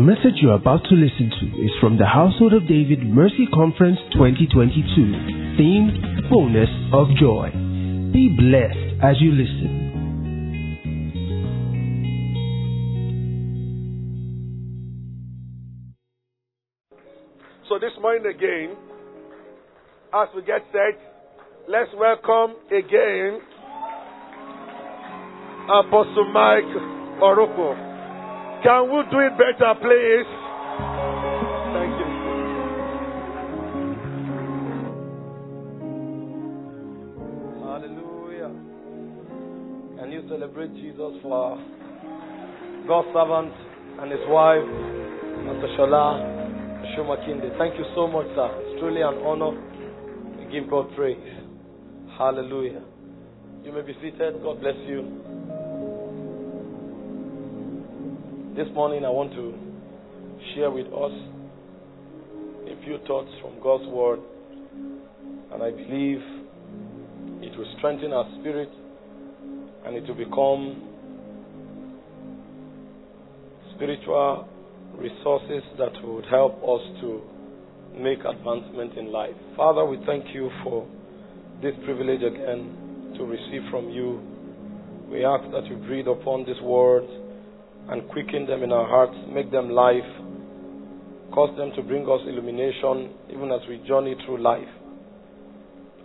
The message you are about to listen to is from the Household of David Mercy Conference 2022, themed Fullness of Joy. Be blessed as you listen. So this morning again, as we get set, let's welcome again Apostle Mike Orokpo. Can we do it better, please? Thank you. Hallelujah. Can you celebrate Jesus for God's servant and his wife, Pastor Shola Shumakinde? Thank you so much, sir. It's truly an honor. Give God praise. Hallelujah. You may be seated. God bless you. This morning, I want to share with us a few thoughts from God's Word, and I believe it will strengthen our spirit and it will become spiritual resources that would help us to make advancement in life. Father, we thank you for this privilege again to receive from you. We ask that you breathe upon this words and quicken them in our hearts, make them life, cause them to bring us illumination even as we journey through life.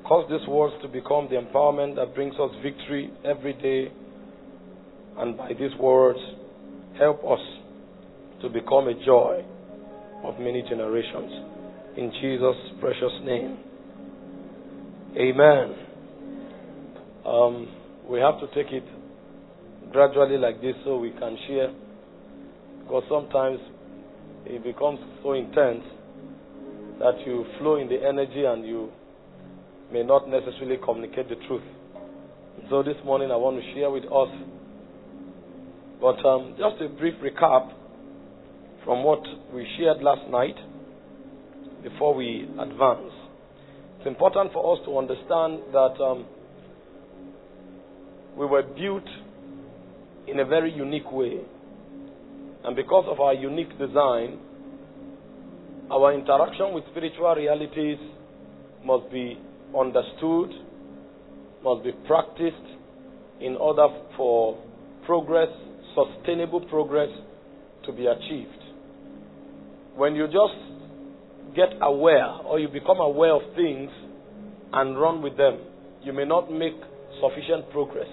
Cause these words to become the empowerment that brings us victory every day. And by these words, help us to become a joy of many generations. In Jesus' precious name. Amen. Um, we have to take it gradually like this so we can share. Because sometimes it becomes so intense that you flow in the energy and you may not necessarily communicate the truth. So this morning I want to share with us, but um, just a brief recap from what we shared last night before we advance. It's important for us to understand that um, we were built in a very unique way. And because of our unique design, our interaction with spiritual realities must be understood, must be practiced in order for progress, sustainable progress, to be achieved. When you just get aware or you become aware of things and run with them, you may not make sufficient progress.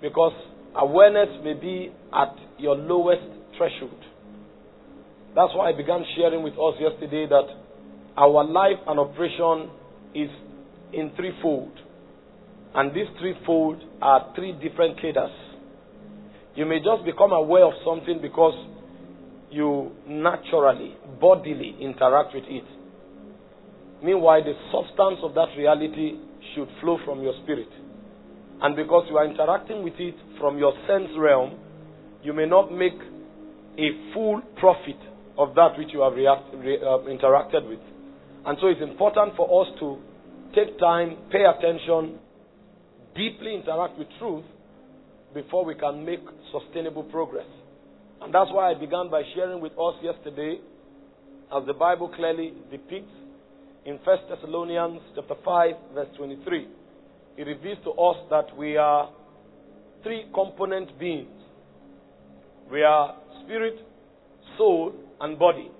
Because awareness may be at your lowest threshold. That's why I began sharing with us yesterday that our life and operation is in threefold. And these threefold are three different cadres. You may just become aware of something because you naturally, bodily interact with it. Meanwhile, the substance of that reality should flow from your spirit. And because you are interacting with it from your sense realm, you may not make a full profit of that which you have react, re, uh, interacted with. And so it's important for us to take time, pay attention, deeply interact with truth before we can make sustainable progress. And that's why I began by sharing with us yesterday, as the Bible clearly depicts in 1 Thessalonians chapter 5, verse 23. It reveals to us that we are three component beings. We are spirit, soul, and body.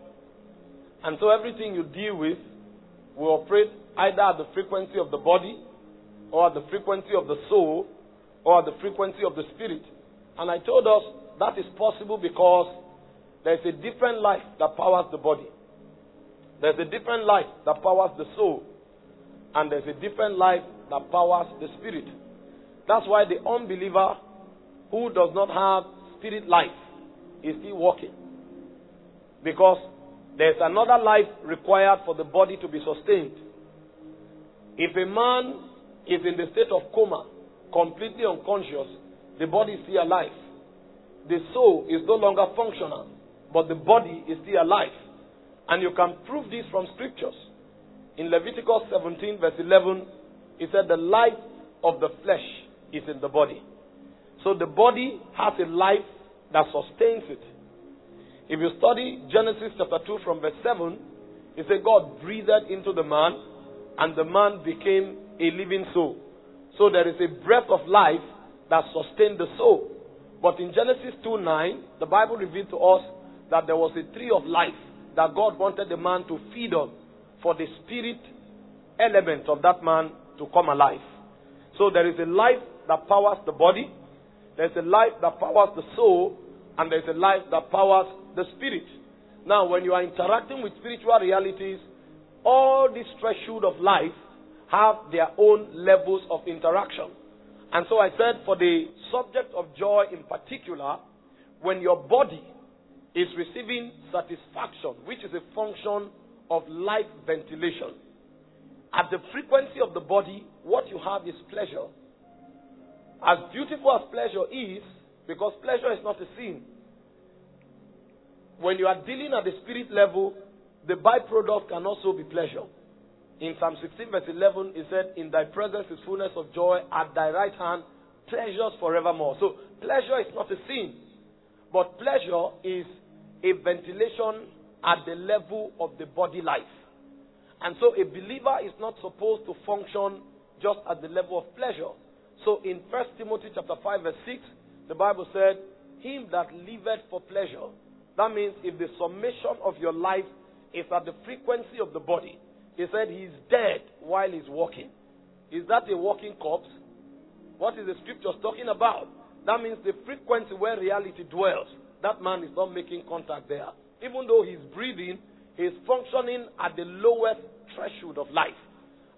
And so everything you deal with will operate either at the frequency of the body, or at the frequency of the soul, or at the frequency of the spirit. And I told us that is possible because there's a different life that powers the body. There's a different life that powers the soul. And there's a different life that powers the spirit. That's why the unbeliever who does not have spirit life is still walking. Because there's another life required for the body to be sustained. If a man is in the state of coma, completely unconscious, the body is still alive. The soul is no longer functional, but the body is still alive. And you can prove this from scriptures. In Leviticus 17, verse 11, it said, The life of the flesh is in the body. So the body has a life that sustains it. If you study Genesis chapter 2 from verse 7, it says God breathed into the man, and the man became a living soul. So there is a breath of life that sustained the soul. But in Genesis 2 9, the Bible revealed to us that there was a tree of life that God wanted the man to feed on for the spirit element of that man to come alive. So there is a life that powers the body, there's a life that powers the soul, and there's a life that powers the spirit. Now, when you are interacting with spiritual realities, all these threshold of life have their own levels of interaction. And so I said, for the subject of joy in particular, when your body is receiving satisfaction, which is a function of life ventilation, at the frequency of the body, what you have is pleasure. As beautiful as pleasure is, because pleasure is not a sin, when you are dealing at the spirit level, the byproduct can also be pleasure. In Psalm 16, verse 11, it said, In thy presence is fullness of joy, at thy right hand, pleasures forevermore. So, pleasure is not a sin, but pleasure is a ventilation at the level of the body life. And so, a believer is not supposed to function just at the level of pleasure. So, in 1 Timothy chapter 5, verse 6, the Bible said, Him that liveth for pleasure. That means if the summation of your life is at the frequency of the body, he said he's dead while he's walking. Is that a walking corpse? What is the scripture talking about? That means the frequency where reality dwells. That man is not making contact there. Even though he's breathing, he's functioning at the lowest threshold of life.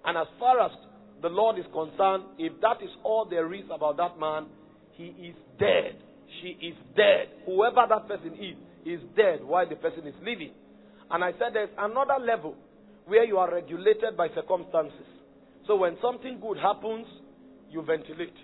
And as far as the Lord is concerned, if that is all there is about that man, he is dead. She is dead. Whoever that person is, is dead while the person is living. And I said there's another level where you are regulated by circumstances. So when something good happens, you ventilate.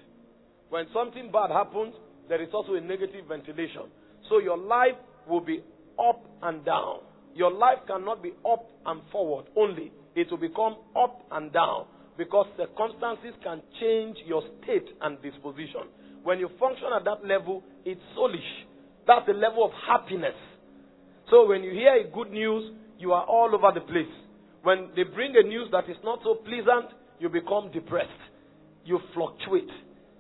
When something bad happens, there is also a negative ventilation. So your life will be up and down. Your life cannot be up and forward only. It will become up and down because circumstances can change your state and disposition. When you function at that level, it's soulish. That's the level of happiness. So when you hear a good news, you are all over the place. When they bring a news that is not so pleasant, you become depressed. You fluctuate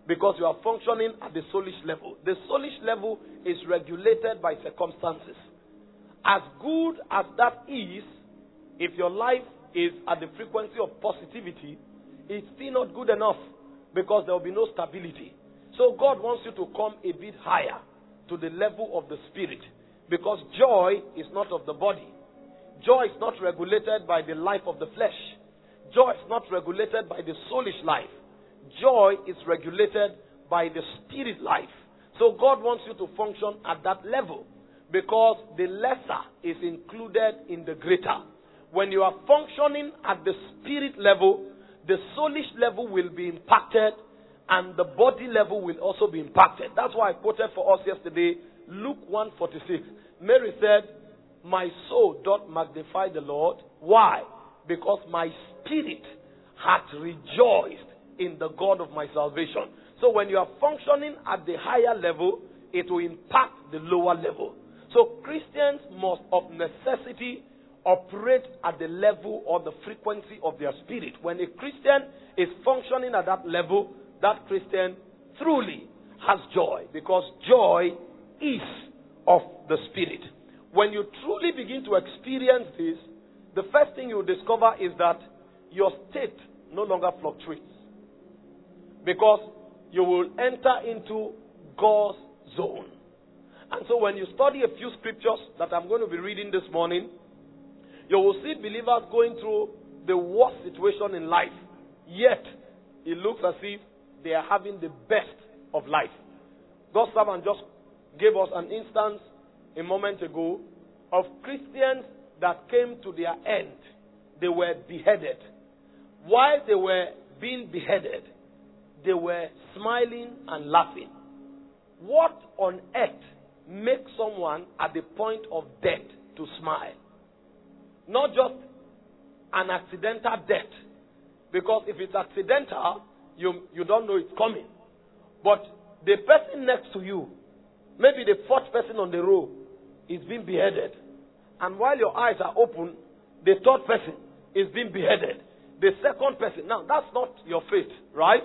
because you are functioning at the soulish level. The soulish level is regulated by circumstances. As good as that is, if your life is at the frequency of positivity, it's still not good enough because there will be no stability. So God wants you to come a bit higher to the level of the spirit because joy is not of the body. Joy is not regulated by the life of the flesh. Joy is not regulated by the soulish life. Joy is regulated by the spirit life. So God wants you to function at that level because the lesser is included in the greater. When you are functioning at the spirit level, the soulish level will be impacted and the body level will also be impacted. That's why I quoted for us yesterday Luke 146. Mary said, my soul doth magnify the Lord. Why? Because my spirit hath rejoiced in the God of my salvation. So when you are functioning at the higher level, it will impact the lower level. So Christians must of necessity operate at the level or the frequency of their spirit. When a Christian is functioning at that level, that Christian truly has joy because joy is of the spirit. When you truly begin to experience this, the first thing you discover is that your state no longer fluctuates. Because you will enter into God's zone. And so when you study a few scriptures that I'm going to be reading this morning, you will see believers going through the worst situation in life. Yet, it looks as if they are having the best of life. God's servant just gave us an instance a moment ago of Christians that came to their end. They were beheaded. While they were being beheaded, they were smiling and laughing. What on earth makes someone at the point of death to smile? Not just an accidental death. Because if it's accidental, you, you don't know it's coming. But the person next to you, maybe the fourth person on the row, is being beheaded. And while your eyes are open, the third person is being beheaded. The second person. Now, that's not your faith, right?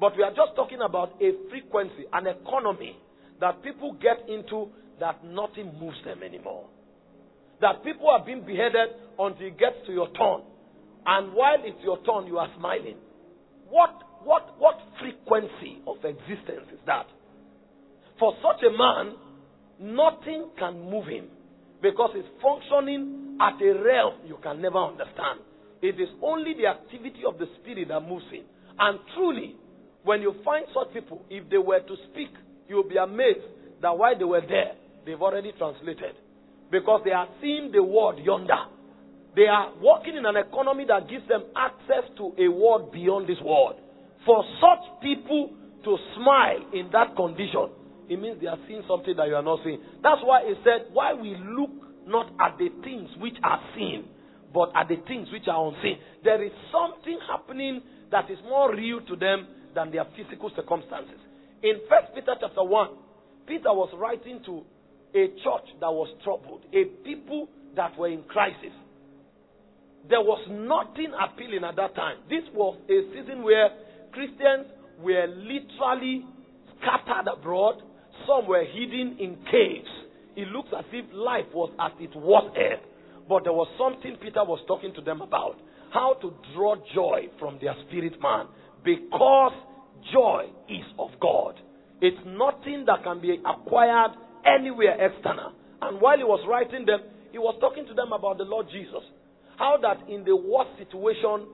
But we are just talking about a frequency, an economy that people get into that nothing moves them anymore. That people are being beheaded until it gets to your turn. And while it's your turn, you are smiling. What, what, what frequency of existence is that? For such a man, nothing can move him because he's functioning at a realm you can never understand. It is only the activity of the Spirit that moves him. And truly, when you find such people, if they were to speak, you'll be amazed that while they were there, they've already translated. Because they are seeing the world yonder. They are working in an economy that gives them access to a world beyond this world. For such people to smile in that condition, it means they are seeing something that you are not seeing. That's why he said, Why we look not at the things which are seen, but at the things which are unseen. There is something happening that is more real to them than their physical circumstances. In First Peter chapter 1, Peter was writing to a church that was troubled, a people that were in crisis. There was nothing appealing at that time. This was a season where Christians were literally scattered abroad some were hidden in caves. It looks as if life was at its worst ebb. But there was something Peter was talking to them about how to draw joy from their spirit man. Because joy is of God. It's nothing that can be acquired anywhere external. And while he was writing them, he was talking to them about the Lord Jesus. How that in the worst situation,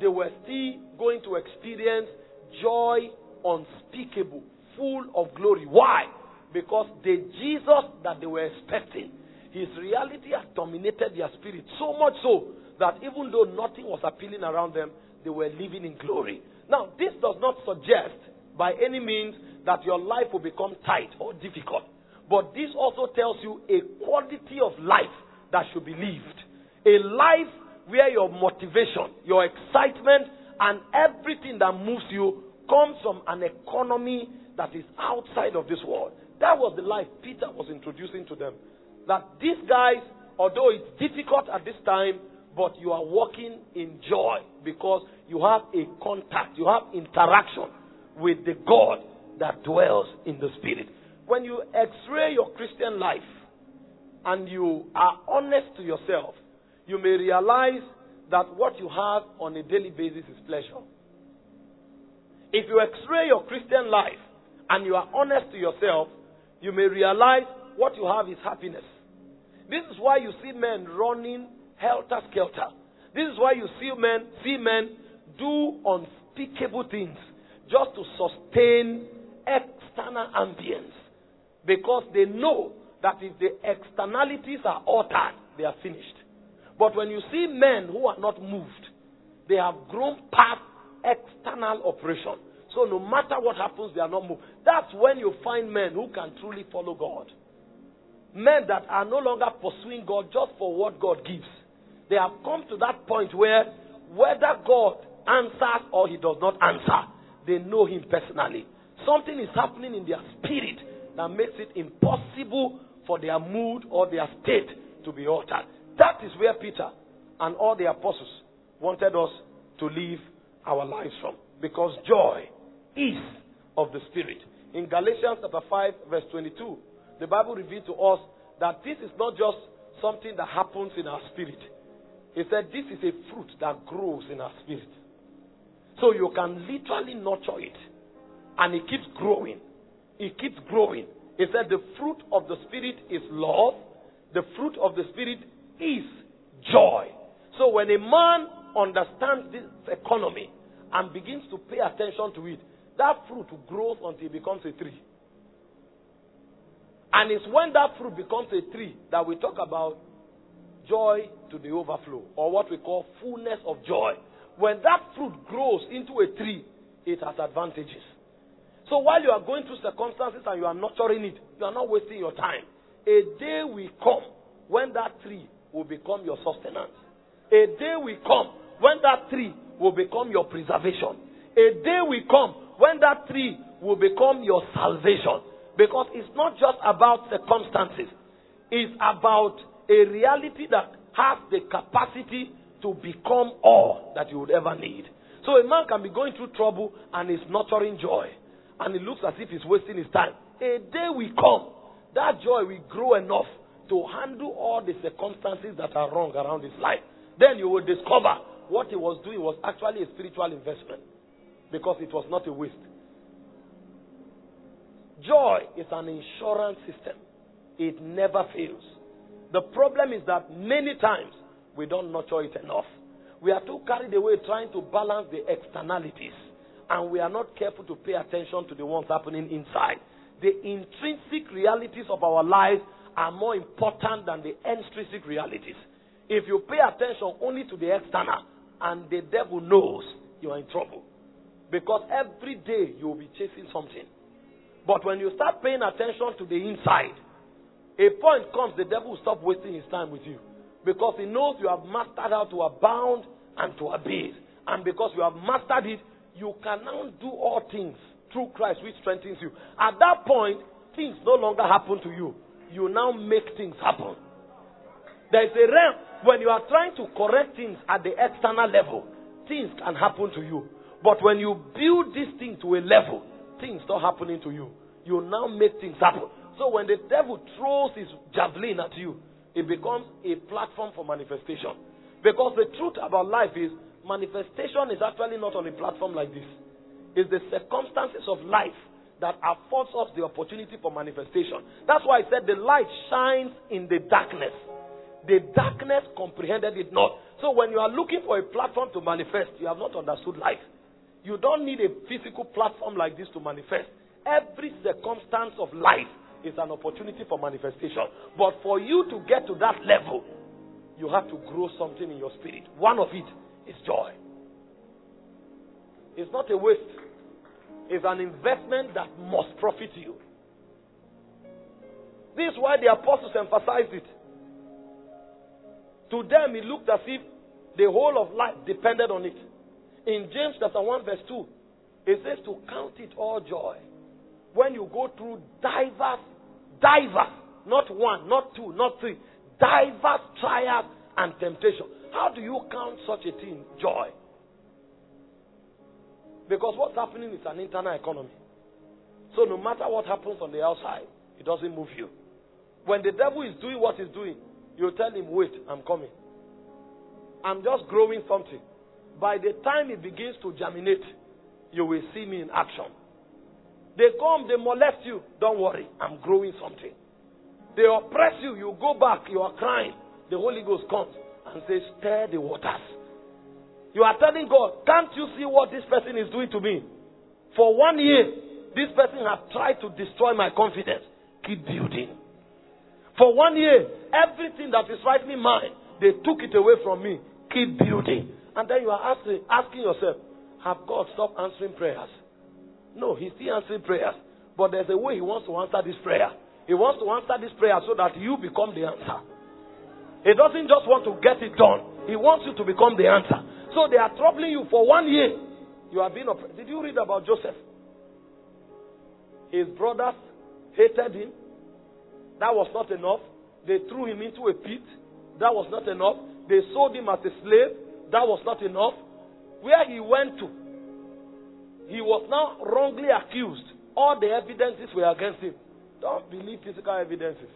they were still going to experience joy unspeakable, full of glory. Why? Because the Jesus that they were expecting, his reality had dominated their spirit so much so that even though nothing was appealing around them, they were living in glory. Now, this does not suggest by any means that your life will become tight or difficult. But this also tells you a quality of life that should be lived. A life where your motivation, your excitement, and everything that moves you comes from an economy that is outside of this world. That was the life Peter was introducing to them. That these guys, although it's difficult at this time, but you are walking in joy because you have a contact, you have interaction with the God that dwells in the Spirit. When you x ray your Christian life and you are honest to yourself, you may realize that what you have on a daily basis is pleasure. If you x ray your Christian life and you are honest to yourself, you may realize what you have is happiness. This is why you see men running helter skelter. This is why you see men see men do unspeakable things just to sustain external ambience. Because they know that if the externalities are altered, they are finished. But when you see men who are not moved, they have grown past external operation. So no matter what happens, they are not moved. That's when you find men who can truly follow God. Men that are no longer pursuing God just for what God gives. They have come to that point where whether God answers or he does not answer, they know him personally. Something is happening in their spirit that makes it impossible for their mood or their state to be altered. That is where Peter and all the apostles wanted us to live our lives from. Because joy is of the Spirit. In Galatians chapter 5, verse 22, the Bible revealed to us that this is not just something that happens in our spirit. It said this is a fruit that grows in our spirit. So you can literally nurture it. And it keeps growing. It keeps growing. He said the fruit of the Spirit is love. The fruit of the Spirit is joy. So when a man understands this economy and begins to pay attention to it, that fruit grows until it becomes a tree. And it's when that fruit becomes a tree that we talk about joy to the overflow, or what we call fullness of joy. When that fruit grows into a tree, it has advantages. So while you are going through circumstances and you are nurturing it, you are not wasting your time. A day will come when that tree will become your sustenance. A day will come when that tree will become your preservation. A day will come when that tree will become your salvation. Because it's not just about circumstances. it's about a reality that has the capacity to become all that you would ever need. So a man can be going through trouble and is nurturing joy, and it looks as if he's wasting his time. A day will come, that joy will grow enough to handle all the circumstances that are wrong around his life. Then you will discover what he was doing was actually a spiritual investment because it was not a waste. Joy is an insurance system, it never fails. The problem is that many times we don't nurture it enough. We are too carried away trying to balance the externalities, and we are not careful to pay attention to the ones happening inside. The intrinsic realities of our lives are more important than the extrinsic realities. If you pay attention only to the external, and the devil knows you are in trouble. Because every day you will be chasing something. But when you start paying attention to the inside, a point comes, the devil will stop wasting his time with you. Because he knows you have mastered how to abound and to abase. And because you have mastered it, you can now do all things through Christ, which strengthens you. At that point, things no longer happen to you. You now make things happen. There is a realm when you are trying to correct things at the external level, things can happen to you. But when you build this thing to a level, things start happening to you. You now make things happen. So when the devil throws his javelin at you, it becomes a platform for manifestation. Because the truth about life is manifestation is actually not on a platform like this. It's the circumstances of life that affords us the opportunity for manifestation. That's why I said the light shines in the darkness. The darkness comprehended it not. So when you are looking for a platform to manifest, you have not understood life. You don't need a physical platform like this to manifest. Every circumstance of life is an opportunity for manifestation. But for you to get to that level, you have to grow something in your spirit. One of it is joy. It's not a waste, it's an investment that must profit you. This is why the apostles emphasized it. To them, it looked as if the whole of life depended on it. In James chapter 1, verse 2, it says to count it all joy when you go through diverse, diverse, not one, not two, not three, diverse trials and temptation. How do you count such a thing joy? Because what's happening is an internal economy. So no matter what happens on the outside, it doesn't move you. When the devil is doing what he's doing, you tell him, wait, I'm coming. I'm just growing something. By the time it begins to germinate, you will see me in action. They come, they molest you. Don't worry, I'm growing something. They oppress you, you go back, you are crying. The Holy Ghost comes and says, Stir the waters. You are telling God, Can't you see what this person is doing to me? For one year, this person has tried to destroy my confidence. Keep building. For one year, everything that is rightly mine, they took it away from me. Keep building. And then you are asking, asking yourself, have God stopped answering prayers? No, He's still answering prayers. But there's a way He wants to answer this prayer. He wants to answer this prayer so that you become the answer. He doesn't just want to get it done. He wants you to become the answer. So they are troubling you for one year. You have been oppressed. Did you read about Joseph? His brothers hated him. That was not enough. They threw him into a pit. That was not enough. They sold him as a slave. That was not enough. Where he went to, he was now wrongly accused. All the evidences were against him. Don't believe physical evidences.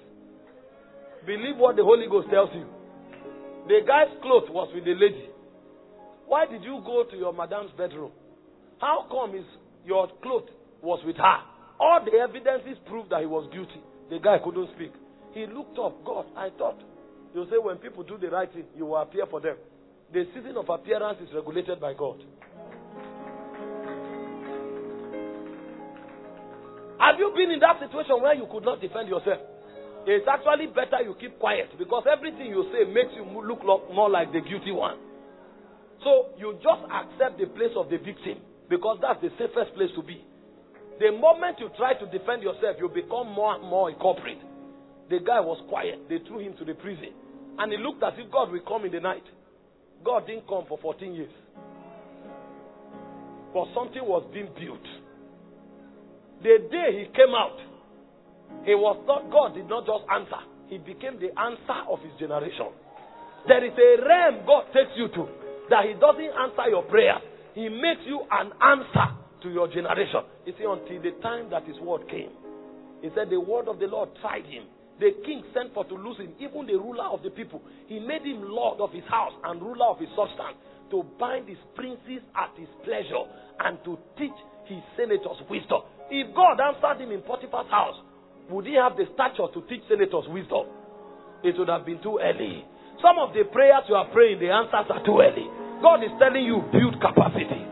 Believe what the Holy Ghost tells you. The guy's clothes was with the lady. Why did you go to your madam's bedroom? How come his, your clothes was with her? All the evidences proved that he was guilty. The guy couldn't speak. He looked up. God, I thought. You say when people do the right thing, you will appear for them. The season of appearance is regulated by God. Have you been in that situation where you could not defend yourself? It's actually better you keep quiet because everything you say makes you look more like the guilty one. So you just accept the place of the victim because that's the safest place to be. The moment you try to defend yourself, you become more and more a culprit. The guy was quiet. They threw him to the prison. And it looked as if God will come in the night. God didn't come for 14 years. But something was being built. The day he came out, he was not, God did not just answer. he became the answer of his generation. There is a realm God takes you to that he doesn't answer your prayer. He makes you an answer to your generation. You see, until the time that his word came, he said, The word of the Lord tried him. The king sent for to lose him, even the ruler of the people. He made him lord of his house and ruler of his substance, to bind his princes at his pleasure and to teach his senators wisdom. If God answered him in Potiphar's house, would he have the stature to teach senators wisdom? It would have been too early. Some of the prayers you are praying, the answers are too early. God is telling you, build capacity.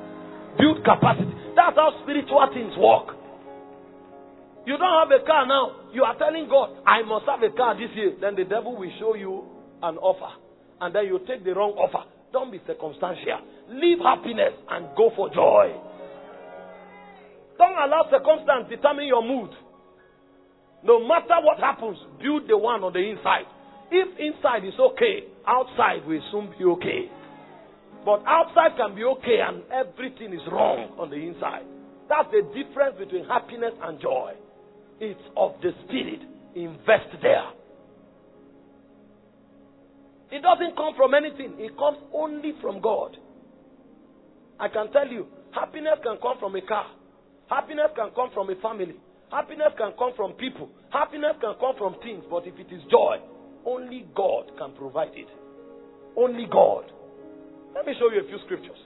Build capacity. That's how spiritual things work. You don't have a car now. You are telling God, I must have a car this year. Then the devil will show you an offer. And then you take the wrong offer. Don't be circumstantial. Leave happiness and go for joy. Don't allow circumstance determine your mood. No matter what happens, build the one on the inside. If inside is okay, outside will soon be okay. But outside can be okay and everything is wrong on the inside. That's the difference between happiness and joy. It's of the spirit. Invest there. It doesn't come from anything, it comes only from God. I can tell you, happiness can come from a car, happiness can come from a family, happiness can come from people, happiness can come from things, but if it is joy, only God can provide it. Only God. Let me show you a few scriptures.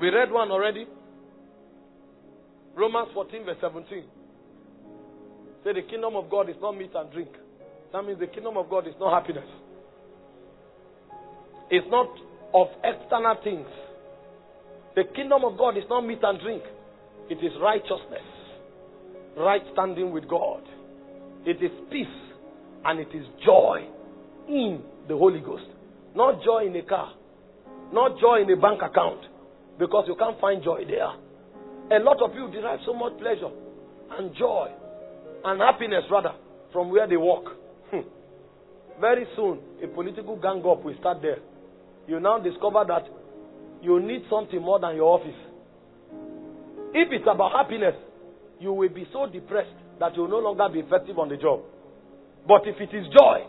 We read one already. Romans 14, verse 17. Say the kingdom of God is not meat and drink. That means the kingdom of God is not happiness. It's not of external things. The kingdom of God is not meat and drink. It is righteousness, right standing with God. It is peace and it is joy in the Holy Ghost. Not joy in a car, not joy in a bank account, because you can't find joy there. A lot of you derive so much pleasure and joy and happiness, rather, from where they work. Hmm. Very soon, a political gang up will start there. You now discover that you need something more than your office. If it's about happiness, you will be so depressed that you will no longer be effective on the job. But if it is joy,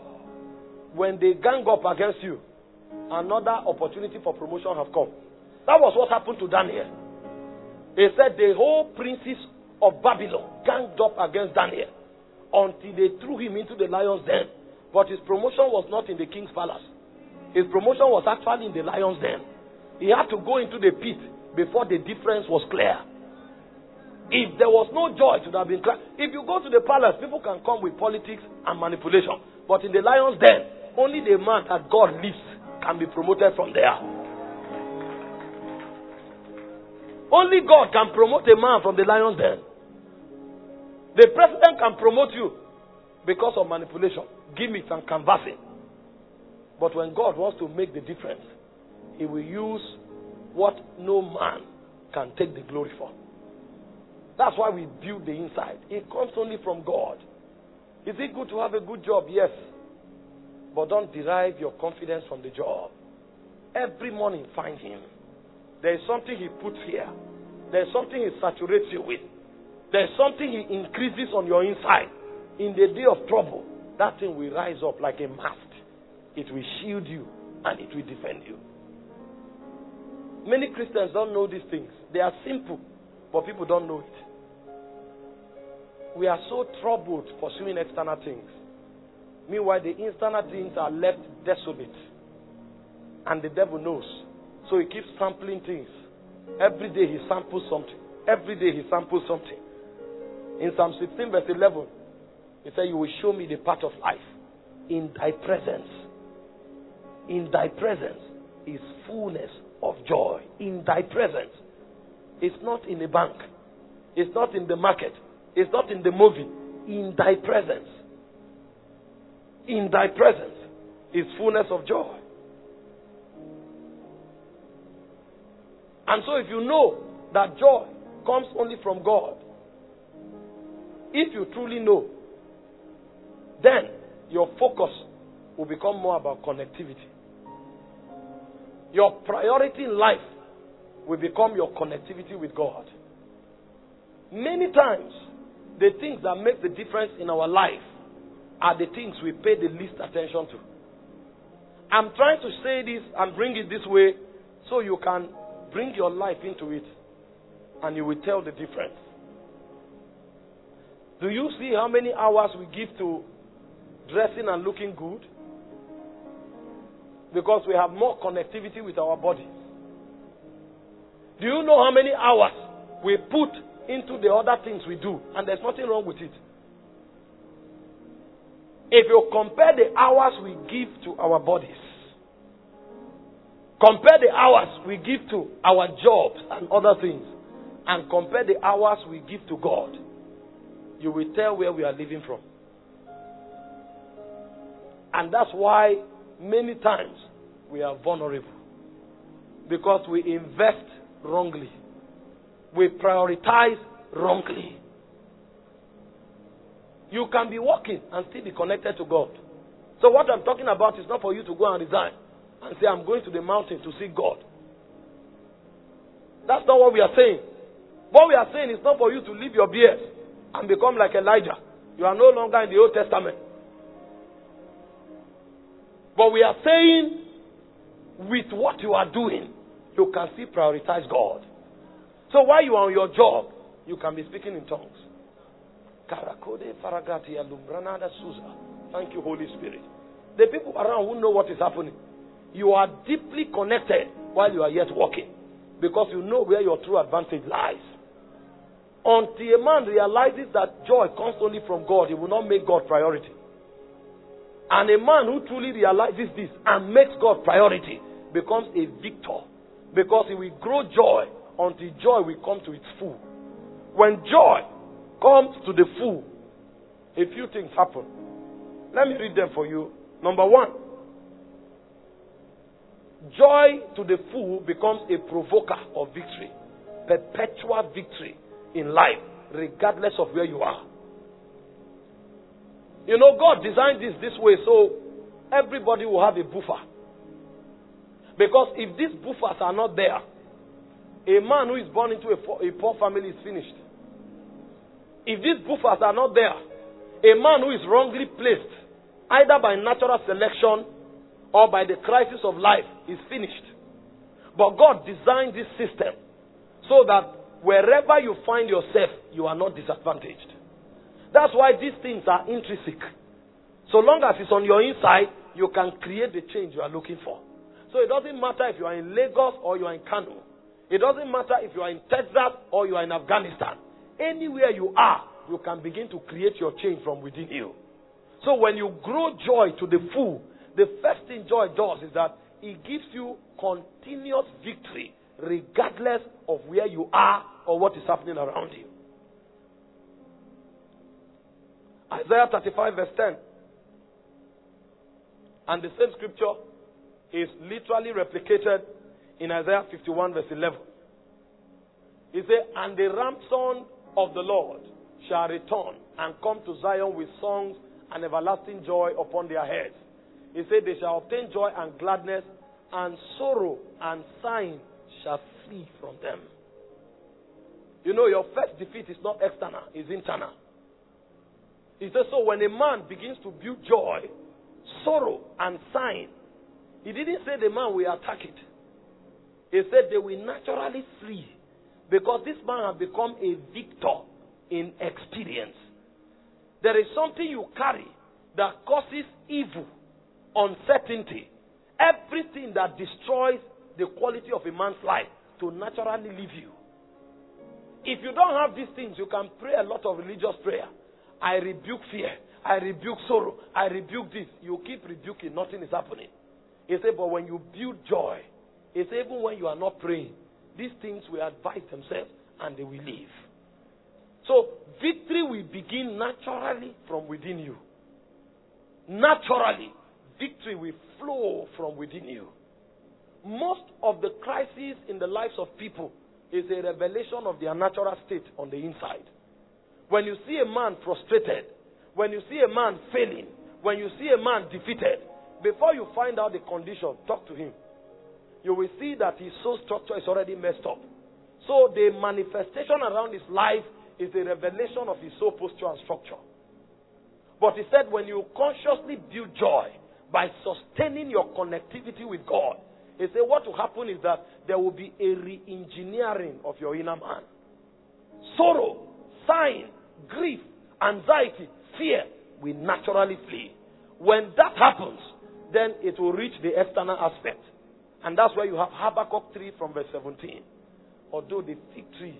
when they gang up against you, another opportunity for promotion has come. That was what happened to Daniel. They said the whole princes of Babylon ganged up against Daniel until they threw him into the lion's den. But his promotion was not in the king's palace. His promotion was actually in the lion's den. He had to go into the pit before the difference was clear. If there was no joy, it would have been clear. If you go to the palace, people can come with politics and manipulation. But in the lion's den, only the man that God lives can be promoted from there. Only God can promote a man from the lion's den. The president can promote you because of manipulation, gimmicks, and canvassing. But when God wants to make the difference, He will use what no man can take the glory for. That's why we build the inside. It comes only from God. Is it good to have a good job? Yes. But don't derive your confidence from the job. Every morning, find Him. There is something He puts here. There is something He saturates you with. There is something He increases on your inside. In the day of trouble, that thing will rise up like a mast. It will shield you and it will defend you. Many Christians don't know these things. They are simple, but people don't know it. We are so troubled pursuing external things. Meanwhile, the internal things are left desolate. And the devil knows. So he keeps sampling things. Every day he samples something. Every day he samples something. In Psalm 16, verse 11, he said, You will show me the path of life. In thy presence. In thy presence is fullness of joy. In thy presence. It's not in the bank. It's not in the market. It's not in the movie. In thy presence. In thy presence is fullness of joy. And so, if you know that joy comes only from God, if you truly know, then your focus will become more about connectivity. Your priority in life will become your connectivity with God. Many times, the things that make the difference in our life are the things we pay the least attention to. I'm trying to say this and bring it this way so you can bring your life into it and you will tell the difference. Do you see how many hours we give to dressing and looking good? Because we have more connectivity with our bodies. Do you know how many hours we put into the other things we do? And there's nothing wrong with it. If you compare the hours we give to our bodies, compare the hours we give to our jobs and other things, and compare the hours we give to God, you will tell where we are living from. And that's why many times we are vulnerable. Because we invest wrongly, we prioritize wrongly. You can be working and still be connected to God. So, what I'm talking about is not for you to go and resign and say, I'm going to the mountain to see God. That's not what we are saying. What we are saying is not for you to leave your beard and become like Elijah. You are no longer in the Old Testament. But we are saying, with what you are doing, you can still prioritize God. So while you are on your job, you can be speaking in tongues. Thank you, Holy Spirit. The people around who know what is happening. You are deeply connected while you are yet walking because you know where your true advantage lies. Until a man realizes that joy comes only from God, he will not make God priority. And a man who truly realizes this and makes God priority becomes a victor because he will grow joy until joy will come to its full. When joy comes to the full, a few things happen. Let me read them for you. Number one, joy to the full becomes a provoker of victory, perpetual victory in life, regardless of where you are. You know, God designed this this way so everybody will have a buffer. Because if these buffers are not there, a man who is born into a, a poor family is finished. If these buffers are not there, a man who is wrongly placed, either by natural selection or by the crisis of life, is finished. But God designed this system so that wherever you find yourself, you are not disadvantaged. That's why these things are intrinsic. So long as it's on your inside, you can create the change you are looking for. So it doesn't matter if you are in Lagos or you are in Kano. It doesn't matter if you are in Texas or you are in Afghanistan. Anywhere you are, you can begin to create your change from within you. So when you grow joy to the full, the first thing joy does is that it gives you continuous victory regardless of where you are or what is happening around you. Isaiah 35, verse 10. And the same scripture is literally replicated in Isaiah 51, verse 11. He said, And the ransom of the Lord shall return and come to Zion with songs and everlasting joy upon their heads. He said, They shall obtain joy and gladness, and sorrow and sighing shall flee from them. You know, your first defeat is not external, it's internal. He says, So when a man begins to build joy, sorrow, and sighing, he didn't say the man will attack it. He said they will naturally flee because this man has become a victor in experience. There is something you carry that causes evil, uncertainty, everything that destroys the quality of a man's life to naturally leave you. If you don't have these things, you can pray a lot of religious prayer. I rebuke fear. I rebuke sorrow. I rebuke this. You keep rebuking, nothing is happening. He said, but when you build joy, he said, even when you are not praying, these things will advise themselves and they will leave. So, victory will begin naturally from within you. Naturally, victory will flow from within you. Most of the crises in the lives of people is a revelation of their natural state on the inside. When you see a man frustrated, when you see a man failing, when you see a man defeated, before you find out the condition, talk to him. You will see that his soul structure is already messed up. So the manifestation around his life is a revelation of his soul posture and structure. But he said, when you consciously build joy by sustaining your connectivity with God, he said, what will happen is that there will be a re engineering of your inner man. Sorrow, sighing, grief, anxiety, fear will naturally flee. When that happens, then it will reach the external aspect. And that's why you have Habakkuk 3 from verse 17. Although the fig tree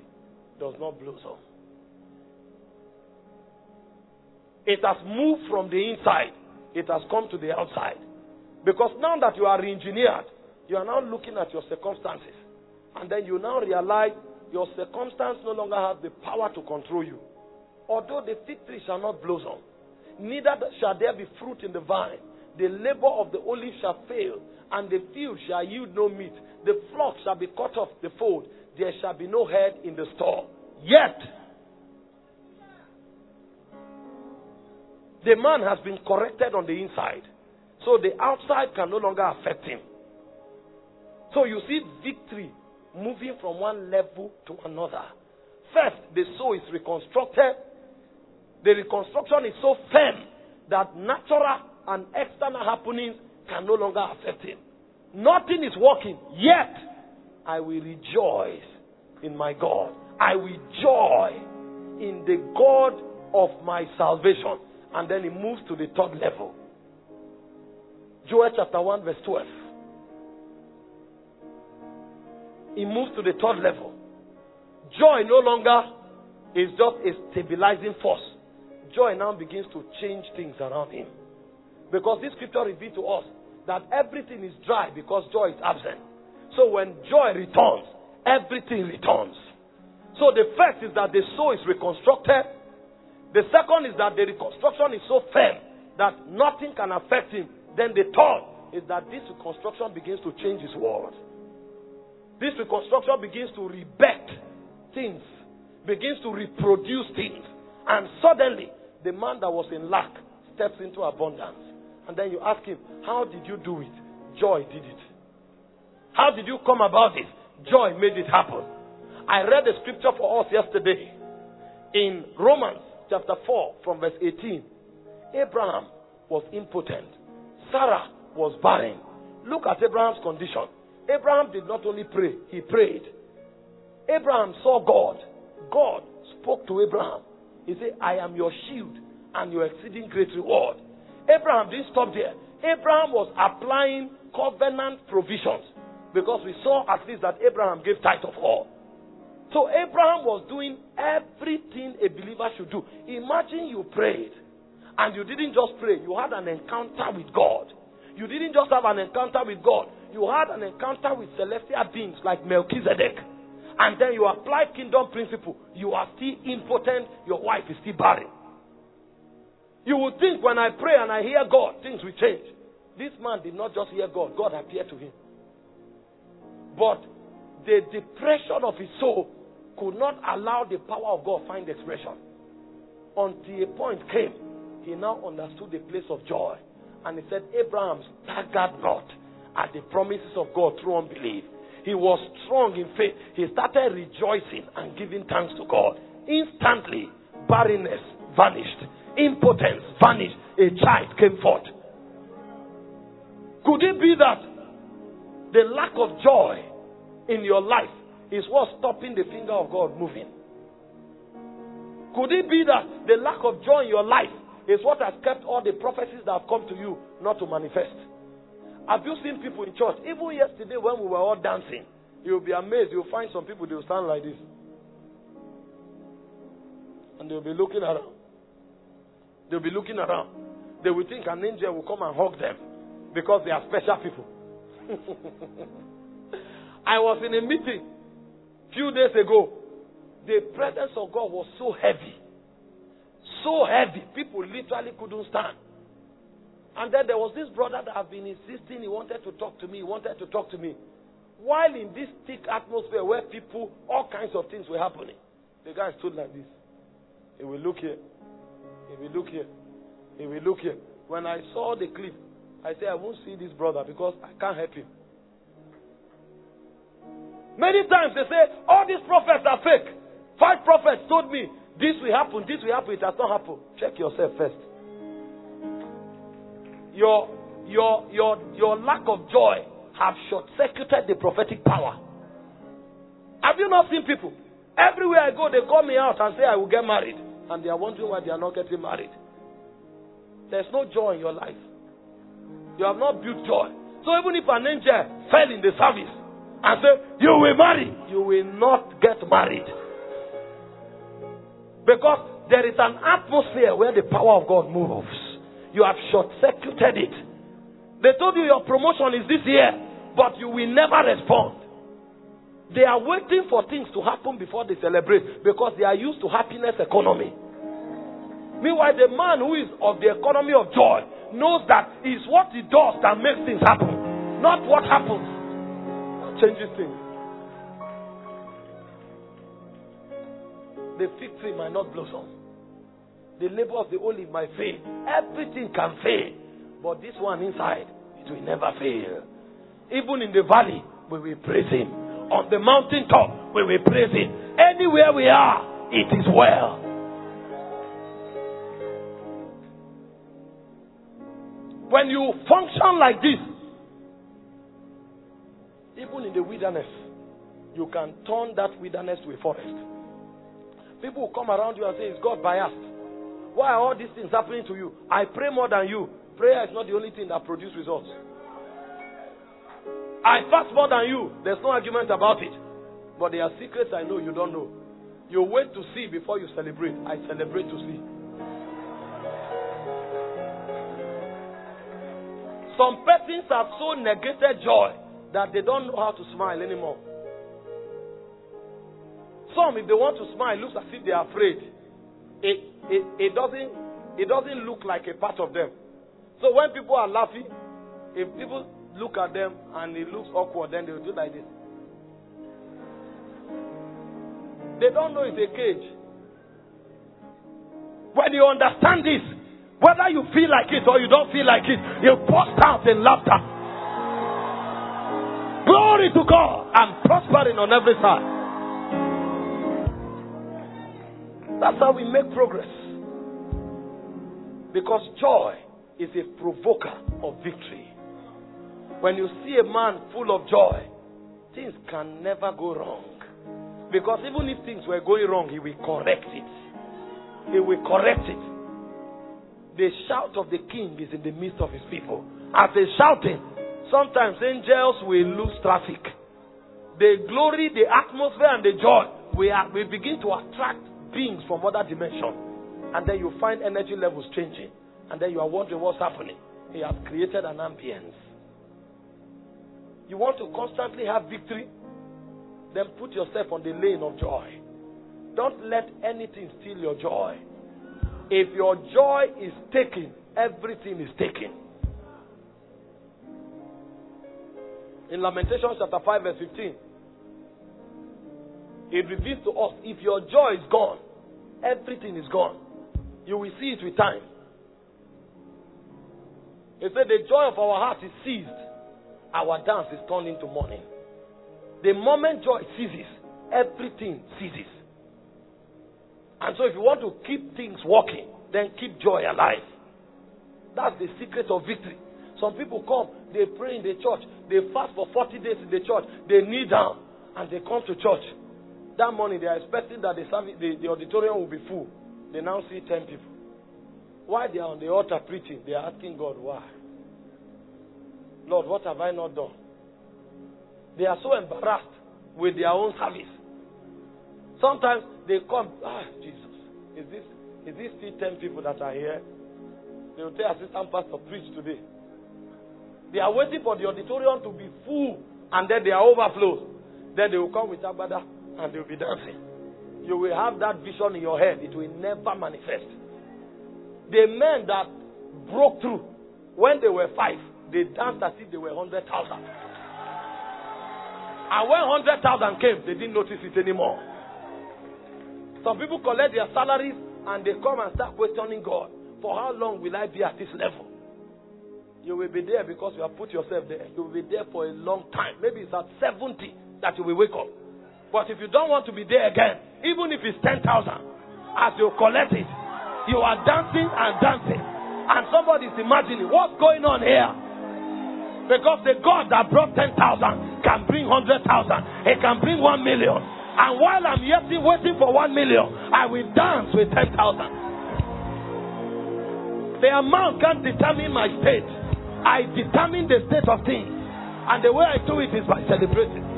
does not blossom, it has moved from the inside, it has come to the outside. Because now that you are re engineered, you are now looking at your circumstances. And then you now realize your circumstance no longer has the power to control you. Although the fig tree shall not blossom, neither shall there be fruit in the vine. The labor of the olive shall fail, and the field shall yield no meat. The flock shall be cut off the fold. There shall be no herd in the store. Yet, the man has been corrected on the inside. So the outside can no longer affect him. So you see victory moving from one level to another. First, the soul is reconstructed. The reconstruction is so firm that natural and external happenings can no longer affect him. Nothing is working, yet I will rejoice in my God. I will joy in the God of my salvation. And then he moves to the third level. Joel chapter 1, verse 12. He moves to the third level. Joy no longer is just a stabilizing force. Joy now begins to change things around him. Because this scripture reveals to us that everything is dry because joy is absent. So when joy returns, everything returns. So the first is that the soul is reconstructed. The second is that the reconstruction is so firm that nothing can affect him. Then the third is that this reconstruction begins to change his world. This reconstruction begins to rebirth things, begins to reproduce things. And suddenly, the man that was in lack steps into abundance. And then you ask him, How did you do it? Joy did it. How did you come about it? Joy made it happen. I read the scripture for us yesterday in Romans chapter 4 from verse 18. Abraham was impotent, Sarah was barren. Look at Abraham's condition. Abraham did not only pray, he prayed. Abraham saw God. God spoke to Abraham. He said, I am your shield and your exceeding great reward. Abraham didn't stop there. Abraham was applying covenant provisions because we saw at least that Abraham gave tithe of all. So Abraham was doing everything a believer should do. Imagine you prayed and you didn't just pray, you had an encounter with God. You didn't just have an encounter with God, you had an encounter with celestial beings like Melchizedek. And then you apply kingdom principle. You are still impotent, your wife is still barren. You would think when I pray and I hear God, things will change. This man did not just hear God, God appeared to him. But the depression of his soul could not allow the power of God find expression. Until a point came, he now understood the place of joy. And he said, Abraham staggered not at the promises of God through unbelief. He was strong in faith. He started rejoicing and giving thanks to God. Instantly, barrenness vanished impotence vanished, a child came forth. Could it be that the lack of joy in your life is what's stopping the finger of God moving? Could it be that the lack of joy in your life is what has kept all the prophecies that have come to you not to manifest? Have you seen people in church? Even yesterday when we were all dancing, you'll be amazed. You'll find some people, they'll stand like this. And they'll be looking around. They'll be looking around. They will think an angel will come and hug them because they are special people. I was in a meeting few days ago. The presence of God was so heavy. So heavy. People literally couldn't stand. And then there was this brother that I've been insisting he wanted to talk to me. He wanted to talk to me. While in this thick atmosphere where people, all kinds of things were happening, the guy stood like this. He will look here. He will look here. He will look here. When I saw the clip, I said, I won't see this brother because I can't help him. Many times they say, all these prophets are fake. Five prophets told me this will happen, this will happen. It has not happened. Check yourself first. Your your your your lack of joy have short circuited the prophetic power. Have you not seen people? Everywhere I go, they call me out and say I will get married. And they are wondering why they are not getting married. There's no joy in your life. You have not built joy. So even if an angel fell in the service and said, You will marry, you will not get married. Because there is an atmosphere where the power of God moves. You have short circuited it. They told you your promotion is this year, but you will never respond. They are waiting for things to happen before they celebrate because they are used to happiness economy. Meanwhile, the man who is of the economy of joy knows that it's what he does that makes things happen, not what happens that changes things. The fig tree might not blossom. The labor of the olive might fail. Everything can fail. But this one inside, it will never fail. Even in the valley, we will praise him. On the mountaintop, we will praise him. Anywhere we are, it is well. When you function like this, even in the wilderness, you can turn that wilderness to a forest. People will come around you and say, Is God biased? Why are all these things happening to you? I pray more than you. Prayer is not the only thing that produces results. I fast more than you. There's no argument about it. But there are secrets I know you don't know. You wait to see before you celebrate. I celebrate to see. Some persons have so negated joy that they don't know how to smile anymore. Some, if they want to smile, looks as if they are afraid. It, it, it, doesn't, it doesn't look like a part of them. So when people are laughing, if people look at them and it looks awkward, then they will do like this. They don't know it's a cage. When you understand this, whether you feel like it or you don't feel like it, you burst out in laughter. Glory to God and prospering on every side. That's how we make progress. Because joy is a provoker of victory. When you see a man full of joy, things can never go wrong. Because even if things were going wrong, he will correct it. He will correct it. The shout of the king is in the midst of his people. As they shouting, sometimes angels will lose traffic. The glory, the atmosphere, and the joy are, we begin to attract beings from other dimension, And then you find energy levels changing. And then you are wondering what's happening. He has created an ambience. You want to constantly have victory? Then put yourself on the lane of joy. Don't let anything steal your joy. If your joy is taken, everything is taken. In Lamentations chapter 5, verse 15, it reveals to us if your joy is gone, everything is gone. You will see it with time. It said, The joy of our heart is seized, our dance is turned into mourning. The moment joy ceases, everything ceases. And so, if you want to keep things working, then keep joy alive. That's the secret of victory. Some people come, they pray in the church, they fast for 40 days in the church, they kneel down, and they come to church. That morning, they are expecting that the, service, the, the auditorium will be full. They now see 10 people. While they are on the altar preaching, they are asking God, why? Lord, what have I not done? They are so embarrassed with their own service. Sometimes they come, ah, Jesus, is this is this still ten people that are here? They will tell assistant pastor preach today. They are waiting for the auditorium to be full, and then they are overflow. Then they will come with agbada and you'll be dancing. You will have that vision in your head. It will never manifest. The men that broke through when they were five, they danced as if they were hundred thousand. And when hundred thousand came, they didn't notice it anymore. Some people collect their salaries and they come and start questioning God. For how long will I be at this level? You will be there because you have put yourself there. You will be there for a long time. Maybe it's at 70 that you will wake up. But if you don't want to be there again, even if it's 10,000, as you collect it, you are dancing and dancing. And somebody is imagining what's going on here. Because the God that brought 10,000 can bring 100,000, He can bring 1 million. And while I'm yet waiting for 1 million, I will dance with 10,000. The amount can't determine my state. I determine the state of things. And the way I do it is by celebrating.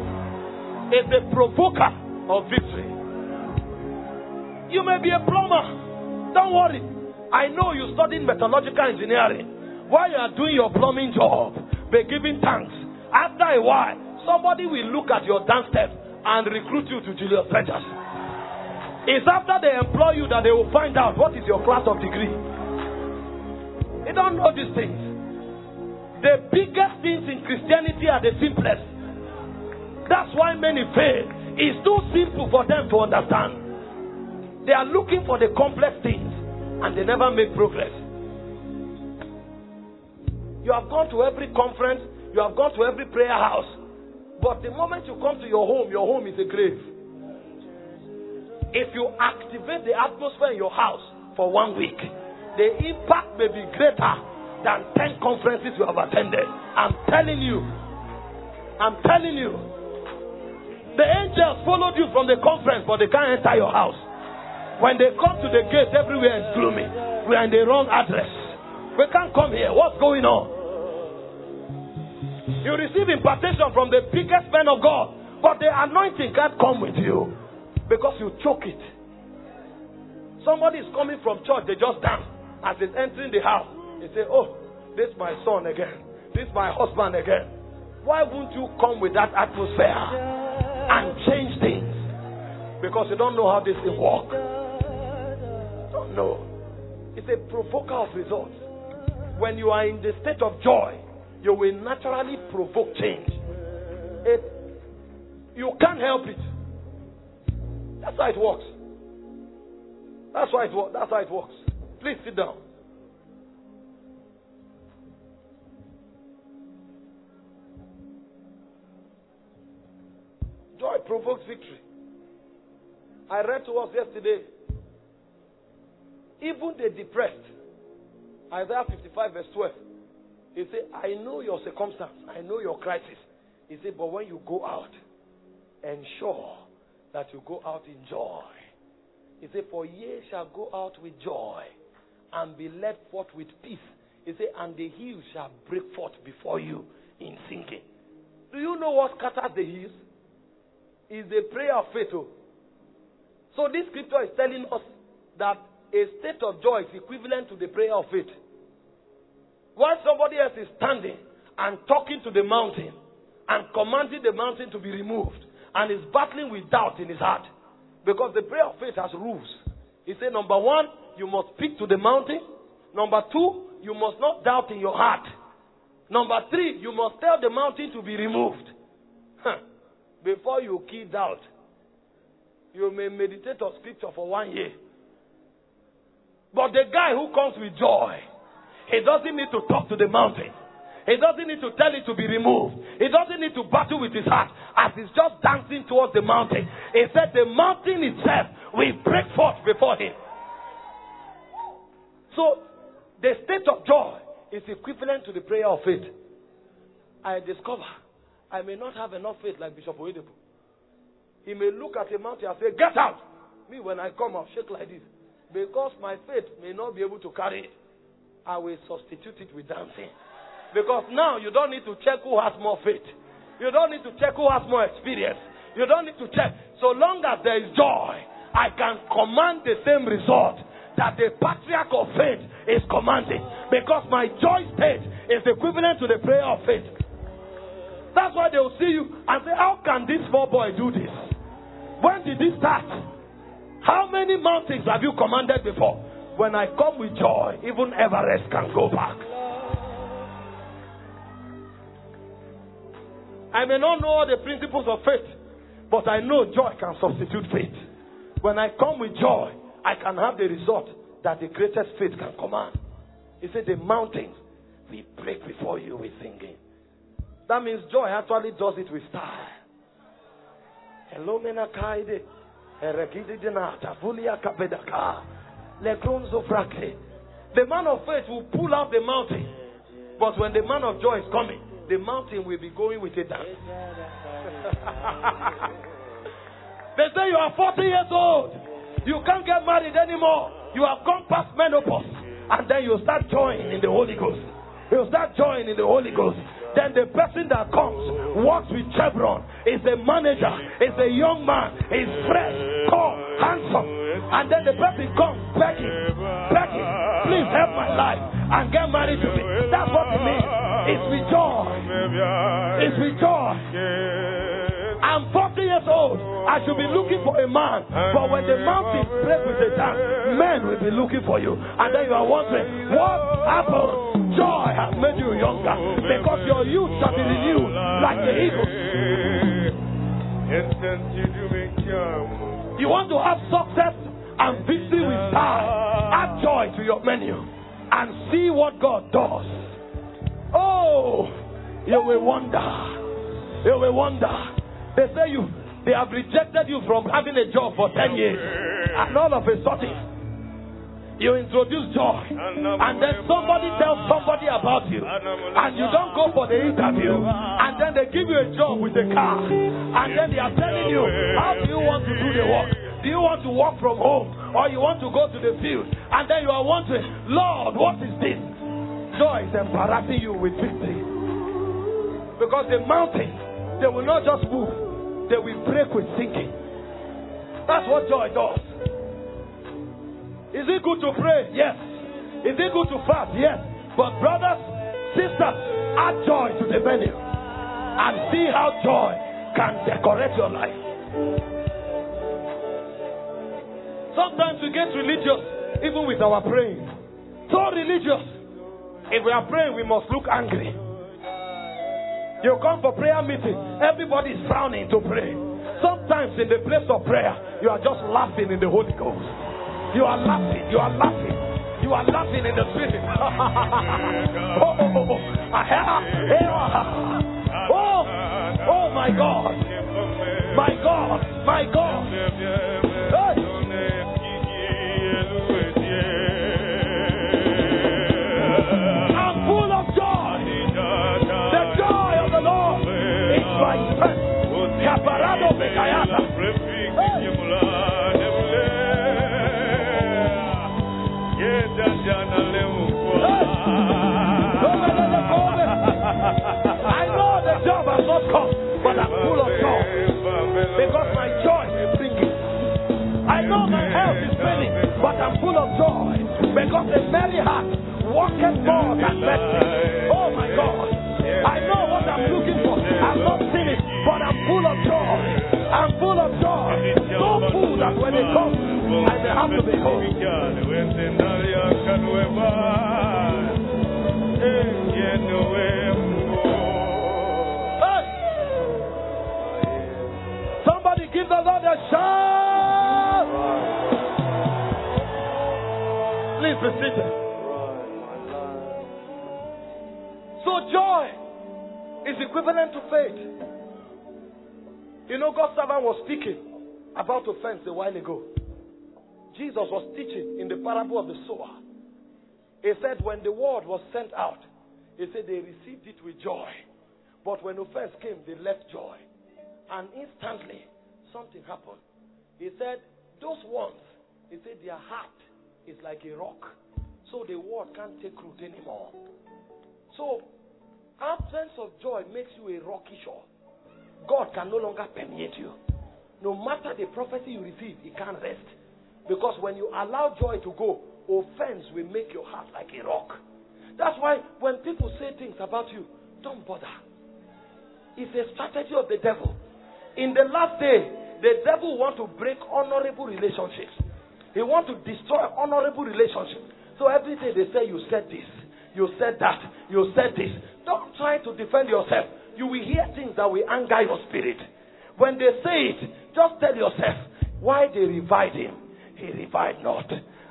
It's a provoker of victory. You may be a plumber. Don't worry. I know you studied metallurgical engineering. While you are doing your plumbing job, be giving thanks. After a while, somebody will look at your dance step and recruit you to Julius Ventures. It's after they employ you that they will find out what is your class of degree. They don't know these things. The biggest things in Christianity are the simplest. That's why many fail. It's too simple for them to understand. They are looking for the complex things and they never make progress. You have gone to every conference, you have gone to every prayer house, but the moment you come to your home, your home is a grave. If you activate the atmosphere in your house for one week, the impact may be greater than 10 conferences you have attended. I'm telling you. I'm telling you. The angels followed you from the conference, but they can't enter your house. When they come to the gate, everywhere is gloomy. We are in the wrong address. We can't come here. What's going on? You receive impartation from the biggest men of God, but the anointing can't come with you because you choke it. Somebody is coming from church, they just dance as he's entering the house. They say, Oh, this is my son again. This is my husband again. Why won't you come with that atmosphere and change things? Because you don't know how this thing works. Don't know. It's a provoker of results. When you are in the state of joy, you will naturally provoke change. It, you can't help it. That's how it works. That's why it works. That's how it works. Please sit down. Joy provokes victory. I read to us yesterday. Even the depressed, Isaiah 55, verse 12, he said, I know your circumstance, I know your crisis. He said, but when you go out, ensure that you go out in joy. He said, For ye shall go out with joy and be led forth with peace. He said, And the hills shall break forth before you in singing. Do you know what scatters the hills? Is the prayer of faith. Oh. So this scripture is telling us that a state of joy is equivalent to the prayer of faith. While somebody else is standing and talking to the mountain and commanding the mountain to be removed and is battling with doubt in his heart. Because the prayer of faith has rules. He said, number one, you must speak to the mountain. Number two, you must not doubt in your heart. Number three, you must tell the mountain to be removed. Before you kill doubt, you may meditate on scripture for one year. But the guy who comes with joy, he doesn't need to talk to the mountain. He doesn't need to tell it to be removed. He doesn't need to battle with his heart as he's just dancing towards the mountain. He said the mountain itself will break forth before him. So, the state of joy is equivalent to the prayer of faith. I discover I may not have enough faith like Bishop Oyedepo. He may look at a mountain and say, Get out! Me, when I come, I'll shake like this. Because my faith may not be able to carry it, I will substitute it with dancing. Because now you don't need to check who has more faith. You don't need to check who has more experience. You don't need to check. So long as there is joy, I can command the same result that the patriarch of faith is commanding because my joy state is equivalent to the prayer of faith. That's why they will see you and say, How can this small boy do this? When did this start? How many mountains have you commanded before? When I come with joy, even Everest can go back. I may not know all the principles of faith, but I know joy can substitute faith. When I come with joy, I can have the result that the greatest faith can command. He said, The mountains we break before you with singing. That means joy actually does it with style. The man of faith will pull out the mountain. But when the man of joy is coming, the mountain will be going with a dance. they say you are 40 years old. You can't get married anymore. You have gone past menopause. And then you start joining in the Holy Ghost. You start joining in the Holy Ghost. Then the person that comes works with Chevron, is a manager, is a young man, is fresh, tall, handsome. And then the person comes begging, begging, please help my life and get married to me. That's what it means. It's with joy. It's with joy. I'm 40 years old. I should be looking for a man. But when the mountain breaks with the dance, men will be looking for you. And then you are wondering, what happened? Joy has made you younger because your youth shall be renewed like the eagles. You want to have success and victory with time. Add joy to your menu and see what God does. Oh, you will wonder. You will wonder. They say you they have rejected you from having a job for 10 years. And all of a sudden, you introduce joy. And then somebody tells somebody about you. And you don't go for the interview. And then they give you a job with a car. And then they are telling you, how do you want to do the work? Do you want to work from home? Or you want to go to the field? And then you are wondering, Lord, what is this? Joy is embarrassing you with victory. Because the mountains, they will not just move they will break with thinking. That's what joy does. Is it good to pray? Yes. Is it good to fast? Yes. But brothers, sisters, add joy to the menu and see how joy can decorate your life. Sometimes we get religious even with our praying. So religious. If we are praying, we must look angry. You come for prayer meeting, everybody is frowning to pray. Sometimes in the place of prayer, you are just laughing in the Holy Ghost. You are laughing, you are laughing, you are laughing in the spirit. oh, oh, oh, oh. Ah, oh, oh my God, my God, my God. Hey. I joy because a merry heart walketh more than blessing. Oh my God. I know what I'm looking for. I'm not seen it, but I'm full of joy. I'm full of joy. So full that when it comes, I may have to be home. Somebody give the Lord a shout. Seated. So joy is equivalent to faith. You know, God's servant was speaking about offense a while ago. Jesus was teaching in the parable of the sower. He said, when the word was sent out, he said they received it with joy. But when offense came, they left joy. And instantly, something happened. He said, those ones, he said, their heart is like a rock. So the word can't take root anymore. So, absence of joy makes you a rocky shore. God can no longer permeate you. No matter the prophecy you receive, it can't rest. Because when you allow joy to go, offense will make your heart like a rock. That's why when people say things about you, don't bother. It's a strategy of the devil. In the last day, the devil want to break honorable relationships. He want to destroy honorable relationship. So every day they say you said this, you said that, you said this. Don't try to defend yourself. You will hear things that will anger your spirit. When they say it, just tell yourself why they revived him. He revived not.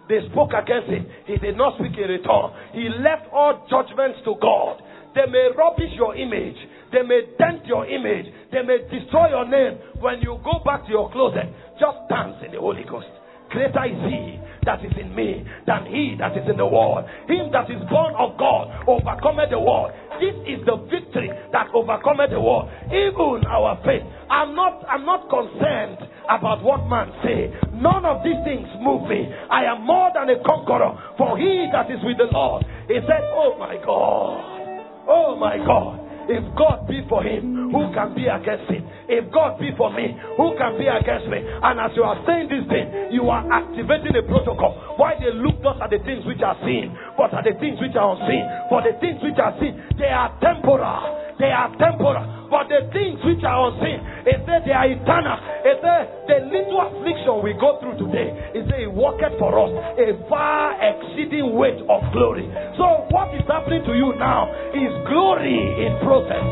They spoke against him. He did not speak in return. He left all judgments to God. They may rubbish your image. They may dent your image. They may destroy your name. When you go back to your closet, just dance in the Holy Ghost. Greater is he that is in me than he that is in the world. Him that is born of God overcometh the world. This is the victory that overcometh the world. Even our faith. I'm not I'm not concerned about what man say. None of these things move me. I am more than a conqueror. For he that is with the Lord. He said, Oh my God. Oh my God. If God be for him, who can be against him? If God be for me, who can be against me? And as you are saying this thing, you are activating a protocol. Why they look not at the things which are seen, but at the things which are unseen. For the things which are seen, they are temporal. They are temporal. But the things which are unseen, it says they are eternal. It says the little affliction we go through today, it says it worketh for us a far exceeding weight of glory. So what is happening to you now is glory in process.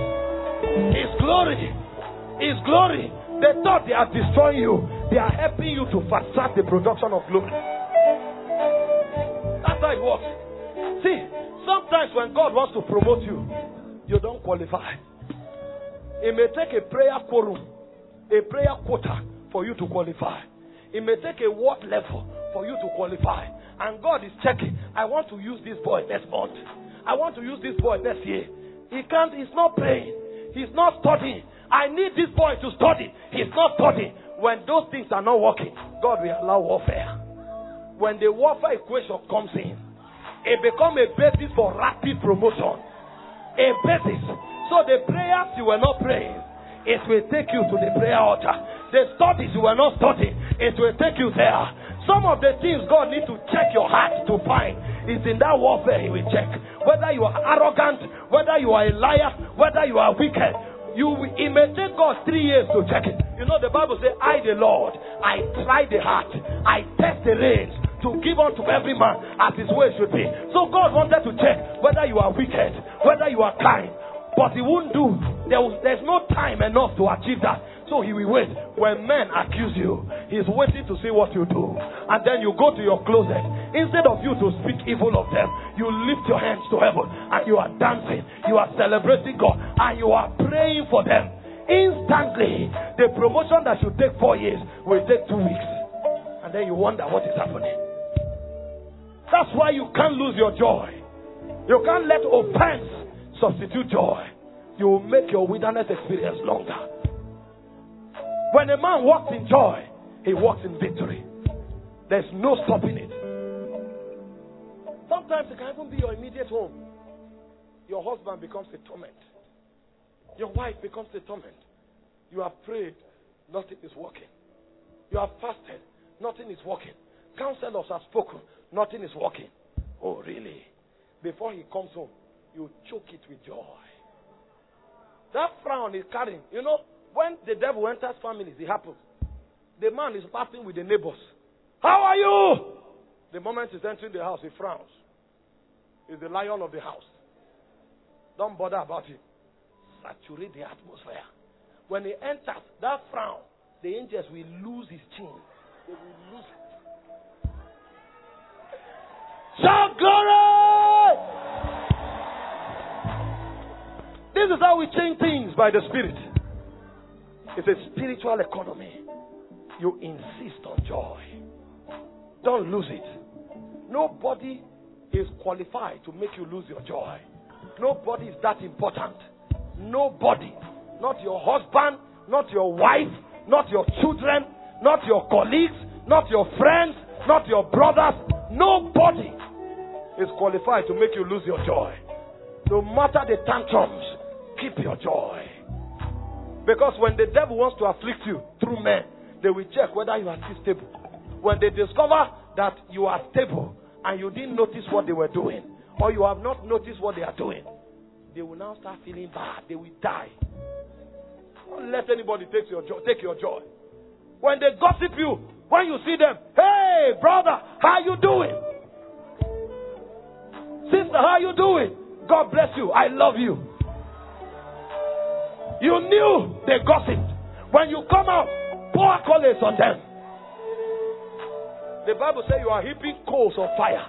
It's glory. It's glory. They thought they are destroying you. They are helping you to track the production of glory. That's how it works. See, sometimes when God wants to promote you, you don't qualify. It may take a prayer quorum, a prayer quota for you to qualify. It may take a word level for you to qualify. And God is checking. I want to use this boy next month. I want to use this boy next year. He can't, he's not praying. He's not studying. I need this boy to study. He's not studying. When those things are not working, God will allow warfare. When the warfare equation comes in, it becomes a basis for rapid promotion. A basis so the prayers you were not praying, it will take you to the prayer altar. The studies you were not studying, it will take you there. Some of the things God needs to check your heart to find is in that warfare He will check. Whether you are arrogant, whether you are a liar, whether you are wicked. You, it may take God three years to check it. You know, the Bible says, I, the Lord, I try the heart, I test the reins to give unto every man as his way should be. So God wanted to check whether you are wicked, whether you are kind, but he won't do. There was, there's no time enough to achieve that. So he will wait. When men accuse you, he's waiting to see what you do. And then you go to your closet. Instead of you to speak evil of them, you lift your hands to heaven and you are dancing. You are celebrating God and you are praying for them. Instantly, the promotion that should take four years will take two weeks. And then you wonder what is happening. That's why you can't lose your joy. You can't let offense substitute joy, you will make your wilderness experience longer. When a man walks in joy, he walks in victory. There's no stopping it. Sometimes it can even be your immediate home. Your husband becomes a torment. Your wife becomes a torment. You have prayed, nothing is working. You have fasted, nothing is working. Counselors have spoken, nothing is working. Oh, really? Before he comes home, you choke it with joy. That frown is carrying. You know, when the devil enters families, it happens. The man is laughing with the neighbors. How are you? The moment he's entering the house, he frowns. He's the lion of the house. Don't bother about him. Saturate the atmosphere. When he enters, that frown, the angels will lose his chin. They will lose it. Shout glory! This is how we change things by the Spirit. It's a spiritual economy. You insist on joy. Don't lose it. Nobody is qualified to make you lose your joy. Nobody is that important. Nobody. Not your husband, not your wife, not your children, not your colleagues, not your friends, not your brothers. Nobody is qualified to make you lose your joy. No matter the tantrums, keep your joy. Because when the devil wants to afflict you through men, they will check whether you are still stable. When they discover that you are stable and you didn't notice what they were doing, or you have not noticed what they are doing, they will now start feeling bad. They will die. Don't let anybody take your joy. Take your joy. When they gossip you, when you see them, hey brother, how you doing? Sister, how you doing? God bless you. I love you. You knew they gossiped. When you come out, pour accolades on them. The Bible says you are heaping coals of fire.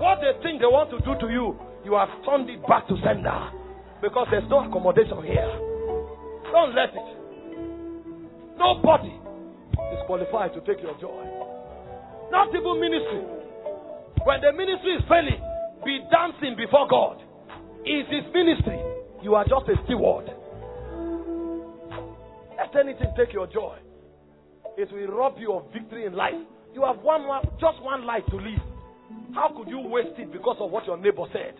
What they think they want to do to you, you have turned it back to sender. Because there's no accommodation here. Don't let it. Nobody is qualified to take your joy. Not even ministry. When the ministry is failing, be dancing before God. It's his ministry. You are just a steward. Let anything take your joy. It will rob you of victory in life. You have one, just one life to live. How could you waste it because of what your neighbor said?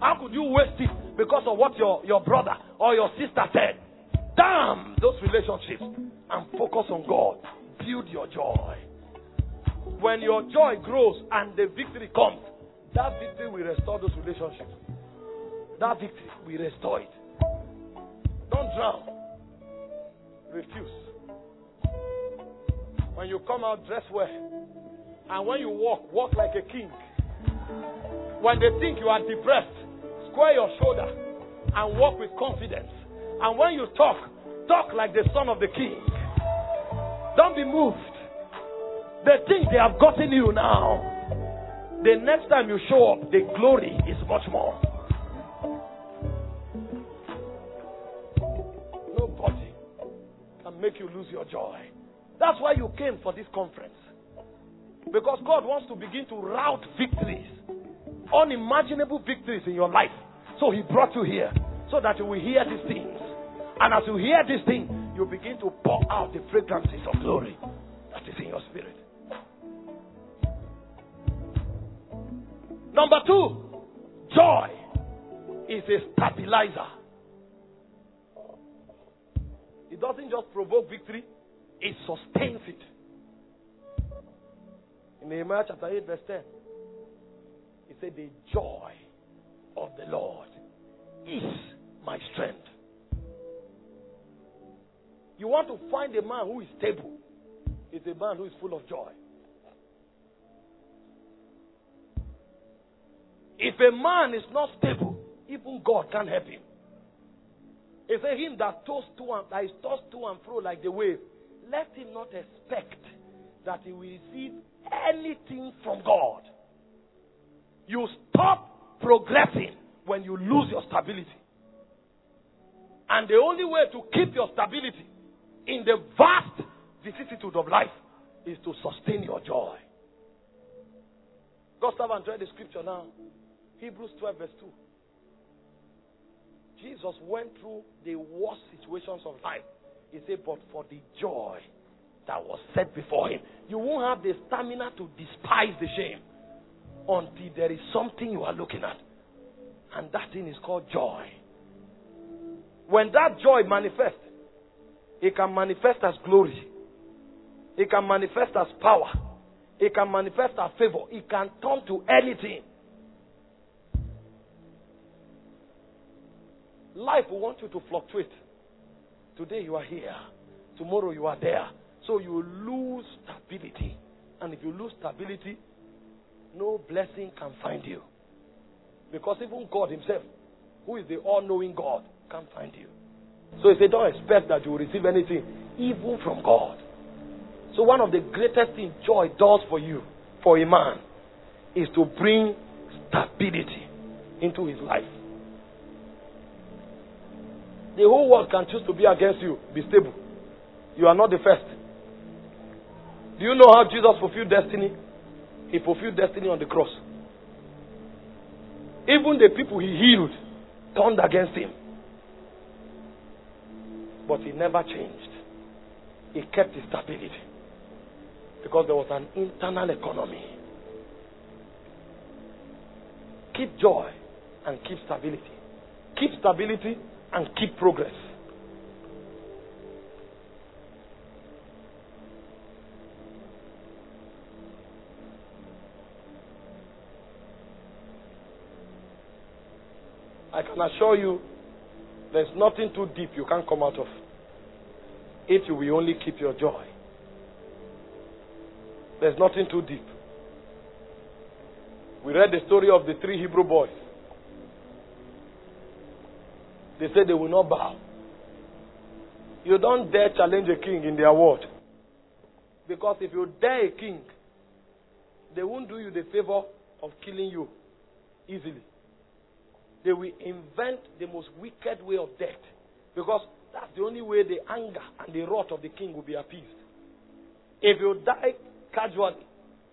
How could you waste it because of what your, your brother or your sister said? Damn those relationships and focus on God. Build your joy. When your joy grows and the victory comes, that victory will restore those relationships. That victory will restore it. Don't drown. Refuse. When you come out, dress well. And when you walk, walk like a king. When they think you are depressed, square your shoulder and walk with confidence. And when you talk, talk like the son of the king. Don't be moved. They think they have gotten you now. The next time you show up, the glory is much more. Nobody can make you lose your joy. That's why you came for this conference. Because God wants to begin to route victories, unimaginable victories in your life. So He brought you here so that you will hear these things. And as you hear these things, you begin to pour out the fragrances of glory that is in your spirit. Number two, joy is a stabilizer. It doesn't just provoke victory, it sustains it. In Nehemiah chapter 8, verse 10, it said, The joy of the Lord is my strength. You want to find a man who is stable, it's a man who is full of joy. If a man is not stable, even God can't help him. It's a him that tossed to and that is tossed to and fro like the wave. Let him not expect that he will receive anything from God. You stop progressing when you lose your stability. And the only way to keep your stability in the vast vicissitude of life is to sustain your joy. Gustav read the scripture now. Hebrews 12, verse 2. Jesus went through the worst situations of life. He said, But for the joy that was set before him, you won't have the stamina to despise the shame until there is something you are looking at. And that thing is called joy. When that joy manifests, it can manifest as glory, it can manifest as power, it can manifest as favor, it can turn to anything. Life will want you to fluctuate. Today you are here, tomorrow you are there. So you lose stability. And if you lose stability, no blessing can find you. Because even God Himself, who is the all knowing God, can't find you. So He said, Don't expect that you will receive anything, evil from God. So, one of the greatest things joy does for you, for a man, is to bring stability into his life. The whole world can choose to be against you. Be stable. You are not the first. Do you know how Jesus fulfilled destiny? He fulfilled destiny on the cross. Even the people he healed turned against him. But he never changed. He kept his stability. Because there was an internal economy. Keep joy and keep stability. Keep stability and keep progress. I can assure you there's nothing too deep you can't come out of if you will only keep your joy. There's nothing too deep. We read the story of the three Hebrew boys. They said they will not bow. You don't dare challenge a king in their word. Because if you dare a king, they won't do you the favor of killing you easily. They will invent the most wicked way of death. Because that's the only way the anger and the wrath of the king will be appeased. If you die casually,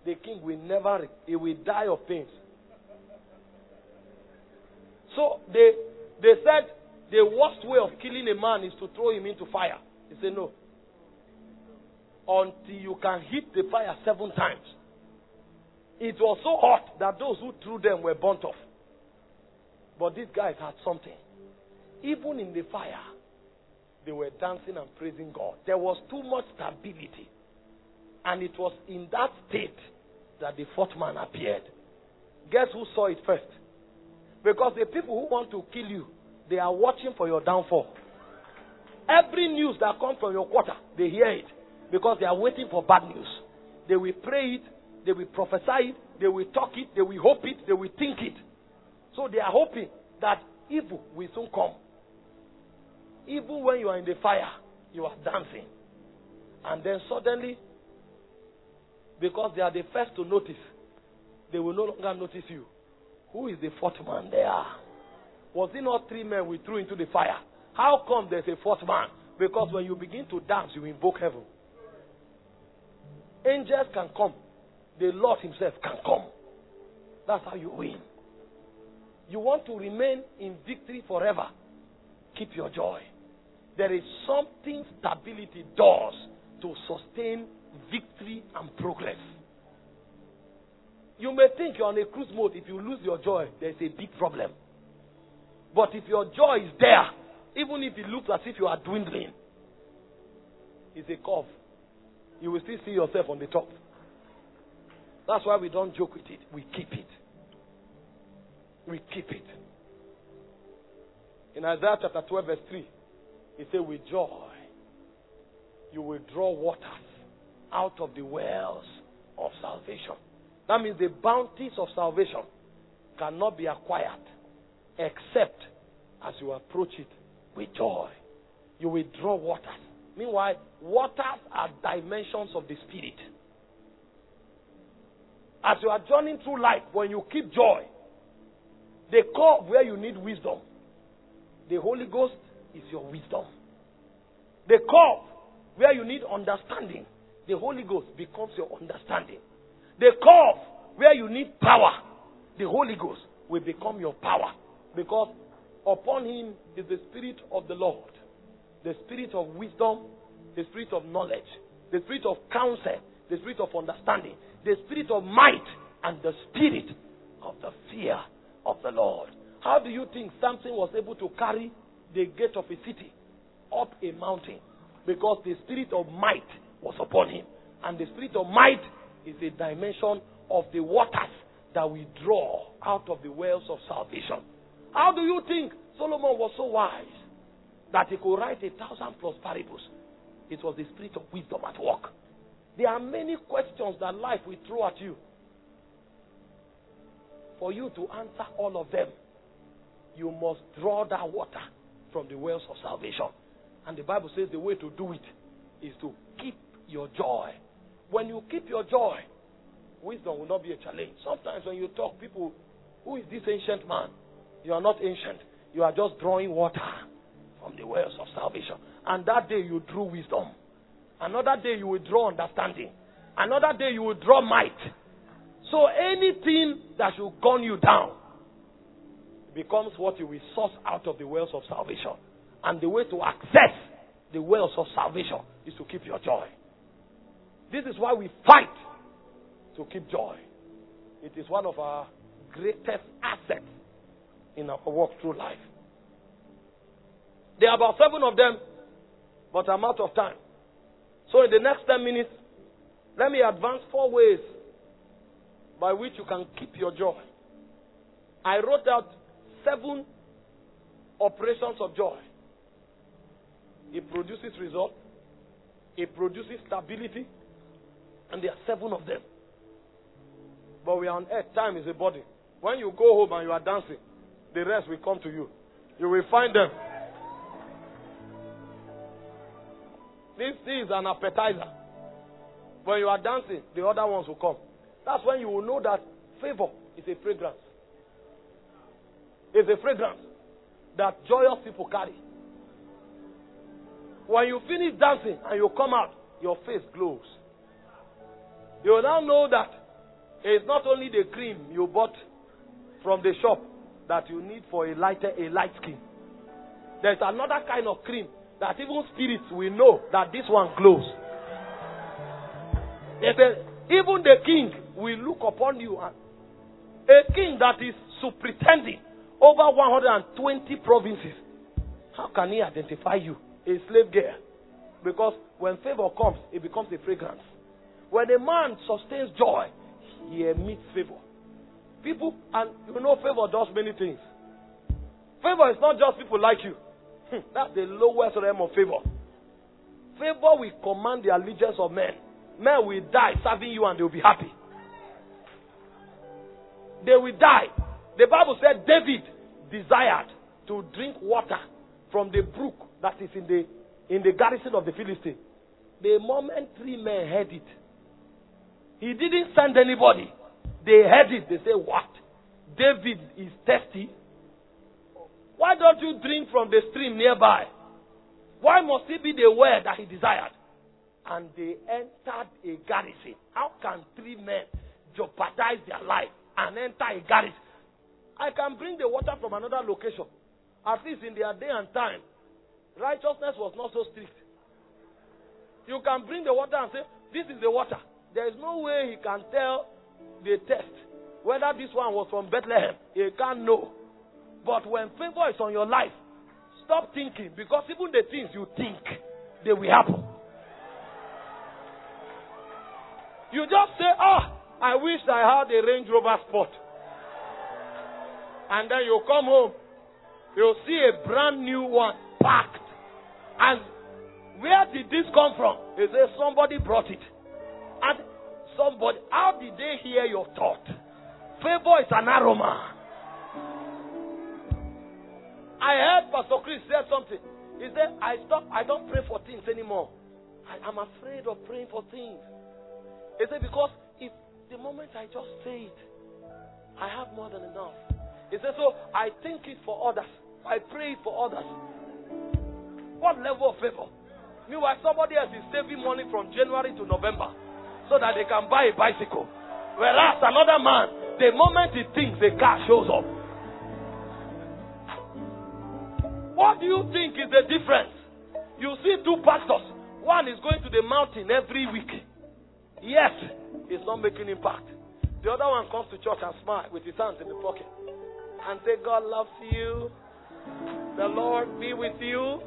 the king will never, he will die of pains. So they, they said the worst way of killing a man is to throw him into fire. He said, no. Until you can hit the fire seven times. It was so hot that those who threw them were burnt off. But these guys had something. Even in the fire, they were dancing and praising God. There was too much stability. And it was in that state that the fourth man appeared. Guess who saw it first? Because the people who want to kill you, they are watching for your downfall. Every news that comes from your quarter, they hear it because they are waiting for bad news. They will pray it, they will prophesy it, they will talk it, they will hope it, they will think it. So they are hoping that evil will soon come. Even when you are in the fire, you are dancing. And then suddenly, because they are the first to notice, they will no longer notice you. Who is the fourth man there? Was it not three men we threw into the fire? How come there's a fourth man? Because when you begin to dance, you invoke heaven. Angels can come. The Lord Himself can come. That's how you win. You want to remain in victory forever. Keep your joy. There is something stability does to sustain victory and progress. You may think you're on a cruise mode. If you lose your joy, there's a big problem. But if your joy is there, even if it looks as if you are dwindling, it's a curve. You will still see yourself on the top. That's why we don't joke with it. We keep it. We keep it. In Isaiah chapter 12, verse 3, he said, With joy you will draw waters out of the wells of salvation. That means the bounties of salvation cannot be acquired except as you approach it with joy. You will draw waters. Meanwhile, waters are dimensions of the Spirit. As you are journeying through life, when you keep joy, the core where you need wisdom, the Holy Ghost is your wisdom. The core where you need understanding, the Holy Ghost becomes your understanding. The core where you need power, the Holy Ghost will become your power. Because upon him is the Spirit of the Lord, the Spirit of wisdom, the Spirit of knowledge, the Spirit of counsel, the Spirit of understanding, the Spirit of might, and the Spirit of the fear of the Lord. How do you think Samson was able to carry the gate of a city up a mountain? Because the Spirit of might was upon him. And the Spirit of might is a dimension of the waters that we draw out of the wells of salvation. How do you think Solomon was so wise that he could write a thousand plus parables? It was the spirit of wisdom at work. There are many questions that life will throw at you. For you to answer all of them, you must draw that water from the wells of salvation. And the Bible says the way to do it is to keep your joy. When you keep your joy, wisdom will not be a challenge. Sometimes when you talk, people, who is this ancient man? You are not ancient. You are just drawing water from the wells of salvation. And that day you drew wisdom. Another day you will draw understanding. Another day you will draw might. So anything that should gun you down becomes what you will source out of the wells of salvation. And the way to access the wells of salvation is to keep your joy. This is why we fight to keep joy. It is one of our greatest assets in our walk through life. There are about seven of them, but I'm out of time. So, in the next 10 minutes, let me advance four ways by which you can keep your joy. I wrote out seven operations of joy. It produces result, it produces stability, and there are seven of them. But we are on earth, time is a body. When you go home and you are dancing, the rest will come to you. You will find them. This is an appetizer. When you are dancing, the other ones will come. That's when you will know that favor is a fragrance. It's a fragrance that joyous people carry. When you finish dancing and you come out, your face glows. You will now know that it's not only the cream you bought from the shop that you need for a lighter, a light skin. There's another kind of cream that even spirits will know that this one glows. Even the king will look upon you. And a king that is superintending over 120 provinces. How can he identify you? A slave girl. Because when favor comes, it becomes a fragrance. When a man sustains joy, he emits favor. People, and you know, favor does many things. Favor is not just people like you. Hmm, that's the lowest realm of favor. Favor will command the allegiance of men. Men will die serving you and they will be happy. They will die. The Bible said David desired to drink water from the brook that is in the in the garrison of the Philistine. The moment three men heard it, he didn't send anybody. They heard it. They say, What? David is thirsty. Why don't you drink from the stream nearby? Why must it be the well that he desired? And they entered a garrison. How can three men jeopardize their life and enter a garrison? I can bring the water from another location. At least in their day and time, righteousness was not so strict. You can bring the water and say, This is the water. There is no way he can tell the test whether this one was from Bethlehem. He can't know. But when favor is on your life, stop thinking because even the things you think, they will happen. You just say, Ah, I wish I had a Range Rover Sport. And then you come home, you see a brand new one packed. And where did this come from? He says somebody brought it. And somebody, how did they hear your thought? Favor is an aroma. I heard Pastor Chris say something. He said, I stop, I don't pray for things anymore. I am afraid of praying for things. He said, because the moment I just say it, I have more than enough. He says, So I think it for others. I pray it for others. What level of favor? Meanwhile, somebody else is saving money from January to November so that they can buy a bicycle. Whereas another man, the moment he thinks the car shows up. What do you think is the difference? You see two pastors. One is going to the mountain every week. Yet, he's not making impact. The other one comes to church and smile with his hands in the pocket and say, God loves you. The Lord be with you.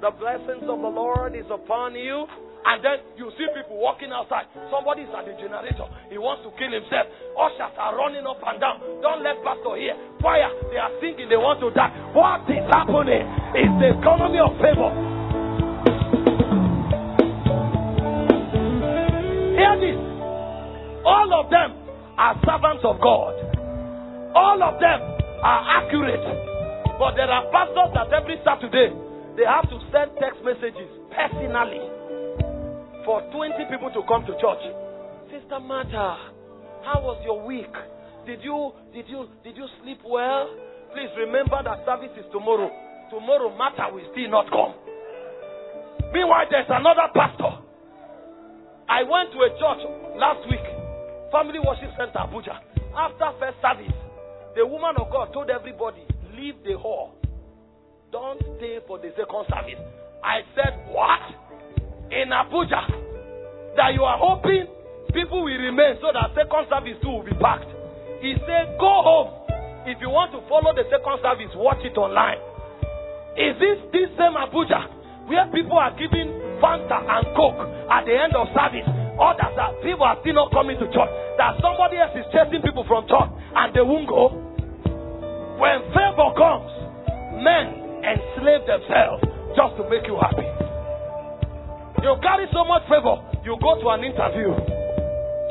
The blessings of the Lord is upon you. And then you see people walking outside. Somebody is at the generator. He wants to kill himself. Ushers are running up and down. Don't let pastor hear. Fire. They are singing. They want to die. What is happening is the economy of favor. Hear this. All of them are servants of God. All of them are accurate. But there are pastors that every Saturday they have to send text messages personally for 20 people to come to church. Sister Martha, how was your week? Did you did you did you sleep well? Please remember that service is tomorrow. Tomorrow Martha will still not come. Meanwhile, there's another pastor. I went to a church last week, Family Worship Center, Abuja. After first service, the woman of God told everybody, leave the hall. Don't stay for the second service. I said, What? In Abuja. That you are hoping people will remain so that second service too will be packed. He said, Go home. If you want to follow the second service, watch it online. Is this this same Abuja where people are giving Fanta and Coke at the end of service? Others that people are still not coming to church. That somebody else is chasing people from church and they won't go. When favor comes, men enslave themselves just to make you happy. You carry so much favor, you go to an interview,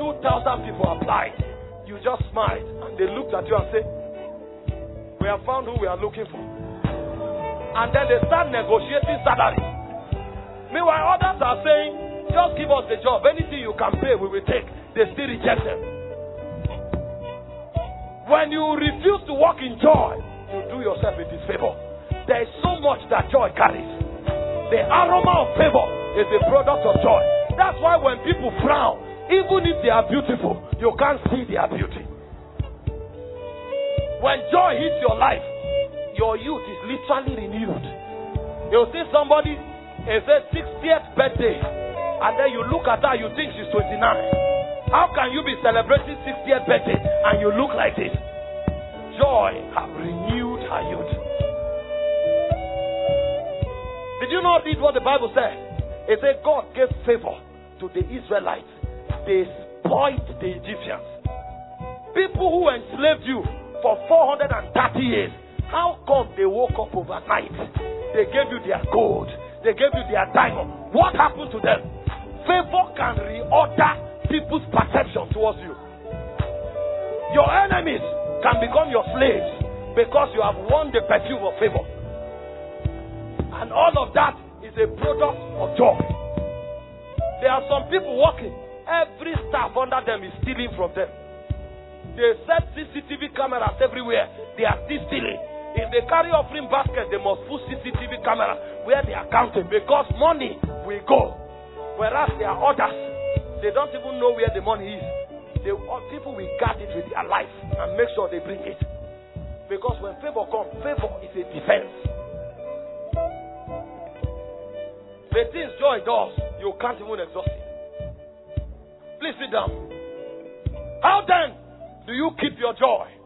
2,000 people applied. You just smiled and they looked at you and said, We have found who we are looking for. And then they start negotiating salary. Meanwhile, others are saying, Just give us the job. Anything you can pay, we will take. They still reject them. When you refuse to walk in joy, you do yourself a disfavor. There is so much that joy carries. The aroma of favor is a product of joy. That's why when people frown, even if they are beautiful, you can't see their beauty. When joy hits your life, your youth is literally renewed. You'll see somebody, it's a 60th birthday, and then you look at her, you think she's 29. How can you be celebrating 60th birthday and you look like this? Joy have renewed her youth. Did you not read what the Bible said? It said God gave favor to the Israelites they spoiled the Egyptians. People who enslaved you for 430 years, how come they woke up overnight? They gave you their gold, they gave you their diamond. What happened to them? Favor can reorder people's perception towards you. Your enemies can become your slaves because you have won the perfume of favor. And all of that is a product of joy. There are some people walking Every staff under them is stealing from them. They set CCTV cameras everywhere. They are still stealing. If they carry offering basket, they must put CCTV camera where they are counting because money will go. Whereas there are others, they don't even know where the money is. They, uh, people will guard it with their life and make sure they bring it. Because when favor comes, favor is a defense. The things joy does, you can't even exhaust it. Please sit down. How then do you keep your joy?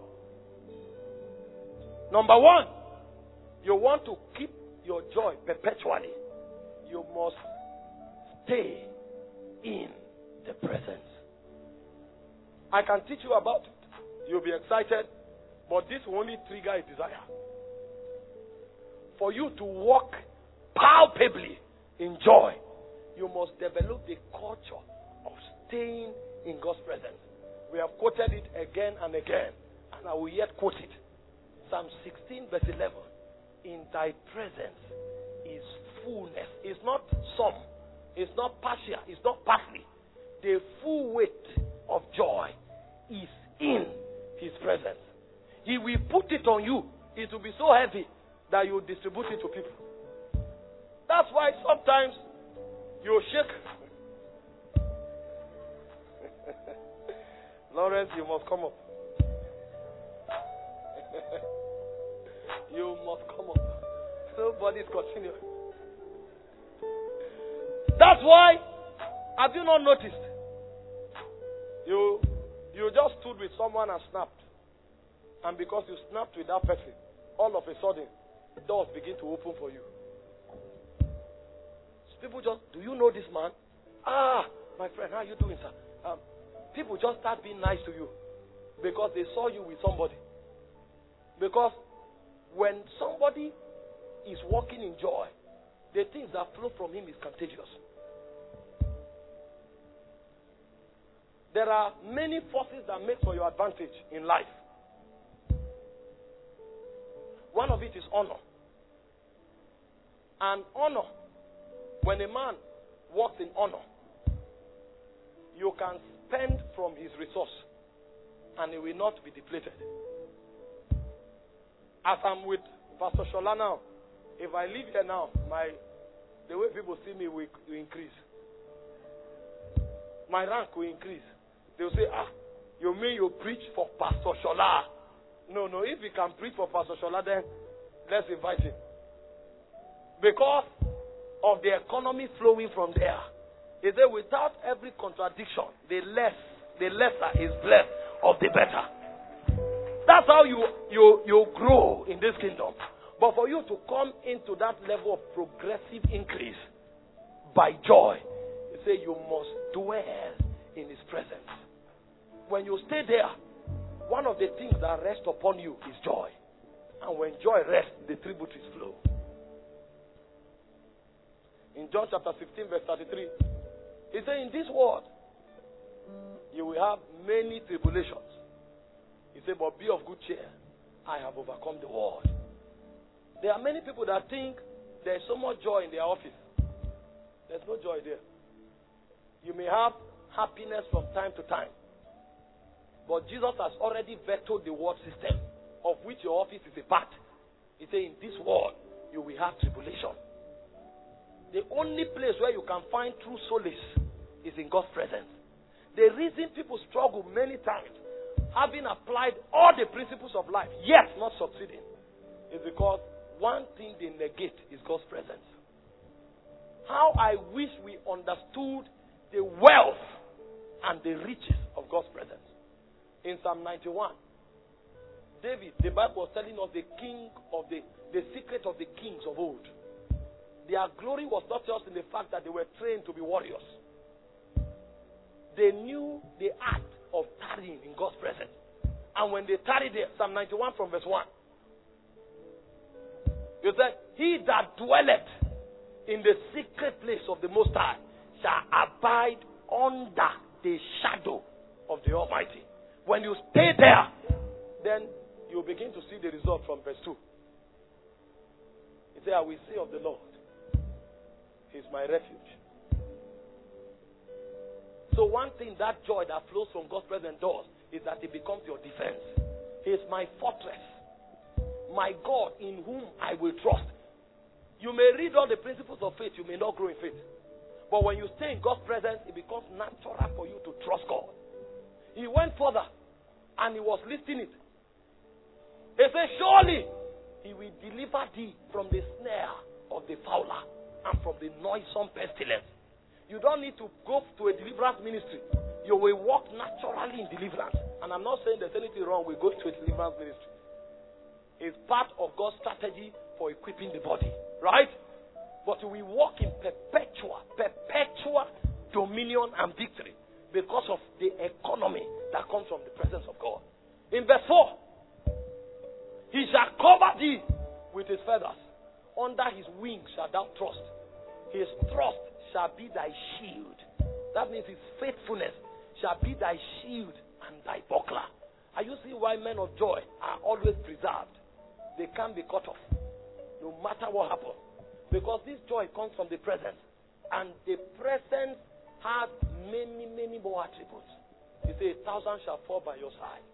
Number one, you want to keep your joy perpetually. You must stay in the presence. I can teach you about it. You'll be excited, but this will only trigger a desire. For you to walk palpably in joy, you must develop the culture of staying in God's presence. We have quoted it again and again, and I will yet quote it. Psalm 16, verse 11. In thy presence is fullness. It's not some, it's not partial, it's not partly. The full weight of joy is in his presence. He will put it on you. It will be so heavy that you distribute it to people. That's why sometimes you shake Lawrence, you must come up. you must come up. Nobody's continuing. That's why, have you not noticed? You you just stood with someone and snapped. And because you snapped with that person, all of a sudden, doors begin to open for you. So people just, do you know this man? Ah, my friend, how are you doing, sir? Um, people just start being nice to you because they saw you with somebody. Because when somebody is walking in joy, the things that flow from him is contagious. There are many forces that make for your advantage in life. One of it is honor. And honor, when a man walks in honor, you can spend from his resource and he will not be depleted. As I'm with Pastor Shola now, if I leave here now, my the way people see me will, will increase. My rank will increase. They'll say, Ah, you mean you preach for Pastor Shola? No, no, if he can preach for Pastor Shola, then let's invite him. Because of the economy flowing from there. He said, without every contradiction, the less, the lesser is blessed of the better. That's how you, you, you grow in this kingdom. But for you to come into that level of progressive increase by joy, he say you must dwell in his presence. When you stay there, one of the things that rest upon you is joy. And when joy rests, the tributaries flow. In John chapter 15, verse 33, he said, In this world, you will have many tribulations. He said, But be of good cheer. I have overcome the world. There are many people that think there's so much joy in their office. There's no joy there. You may have happiness from time to time. But Jesus has already vetoed the world system, of which your office is a part. He said, In this world, you will have tribulation. The only place where you can find true solace is in God's presence. The reason people struggle many times, having applied all the principles of life, yet not succeeding, is because one thing they negate is God's presence. How I wish we understood the wealth and the riches of God's presence. In Psalm 91, David, the Bible was telling us the king of the, the secret of the kings of old. Their glory was not just in the fact that they were trained to be warriors. They knew the act of tarrying in God's presence. And when they tarried there, Psalm 91 from verse 1, you said, He that dwelleth in the secret place of the Most High shall abide under the shadow of the Almighty. When you stay there, then you begin to see the result from verse 2. He said, I will say of the Lord, He's my refuge. So, one thing that joy that flows from God's presence does is that it becomes your defense. He is my fortress, my God in whom I will trust. You may read all the principles of faith, you may not grow in faith. But when you stay in God's presence, it becomes natural for you to trust God. He went further and he was listing it. He said, Surely he will deliver thee from the snare of the fowler and from the noisome pestilence. You don't need to go to a deliverance ministry. You will walk naturally in deliverance. And I'm not saying there's anything wrong with going to a deliverance ministry. It's part of God's strategy for equipping the body. Right? But we walk in perpetual, perpetual dominion and victory because of the economy that comes from the presence of God. In verse 4, He shall cover thee with his feathers. Under his wings shalt thou trust. His trust shall be thy shield. That means his faithfulness shall be thy shield and thy buckler. Are you seeing why men of joy are always preserved? They can't be cut off, no matter what happens. Because this joy comes from the presence. And the presence has many, many more attributes. He says, A thousand shall fall by your side,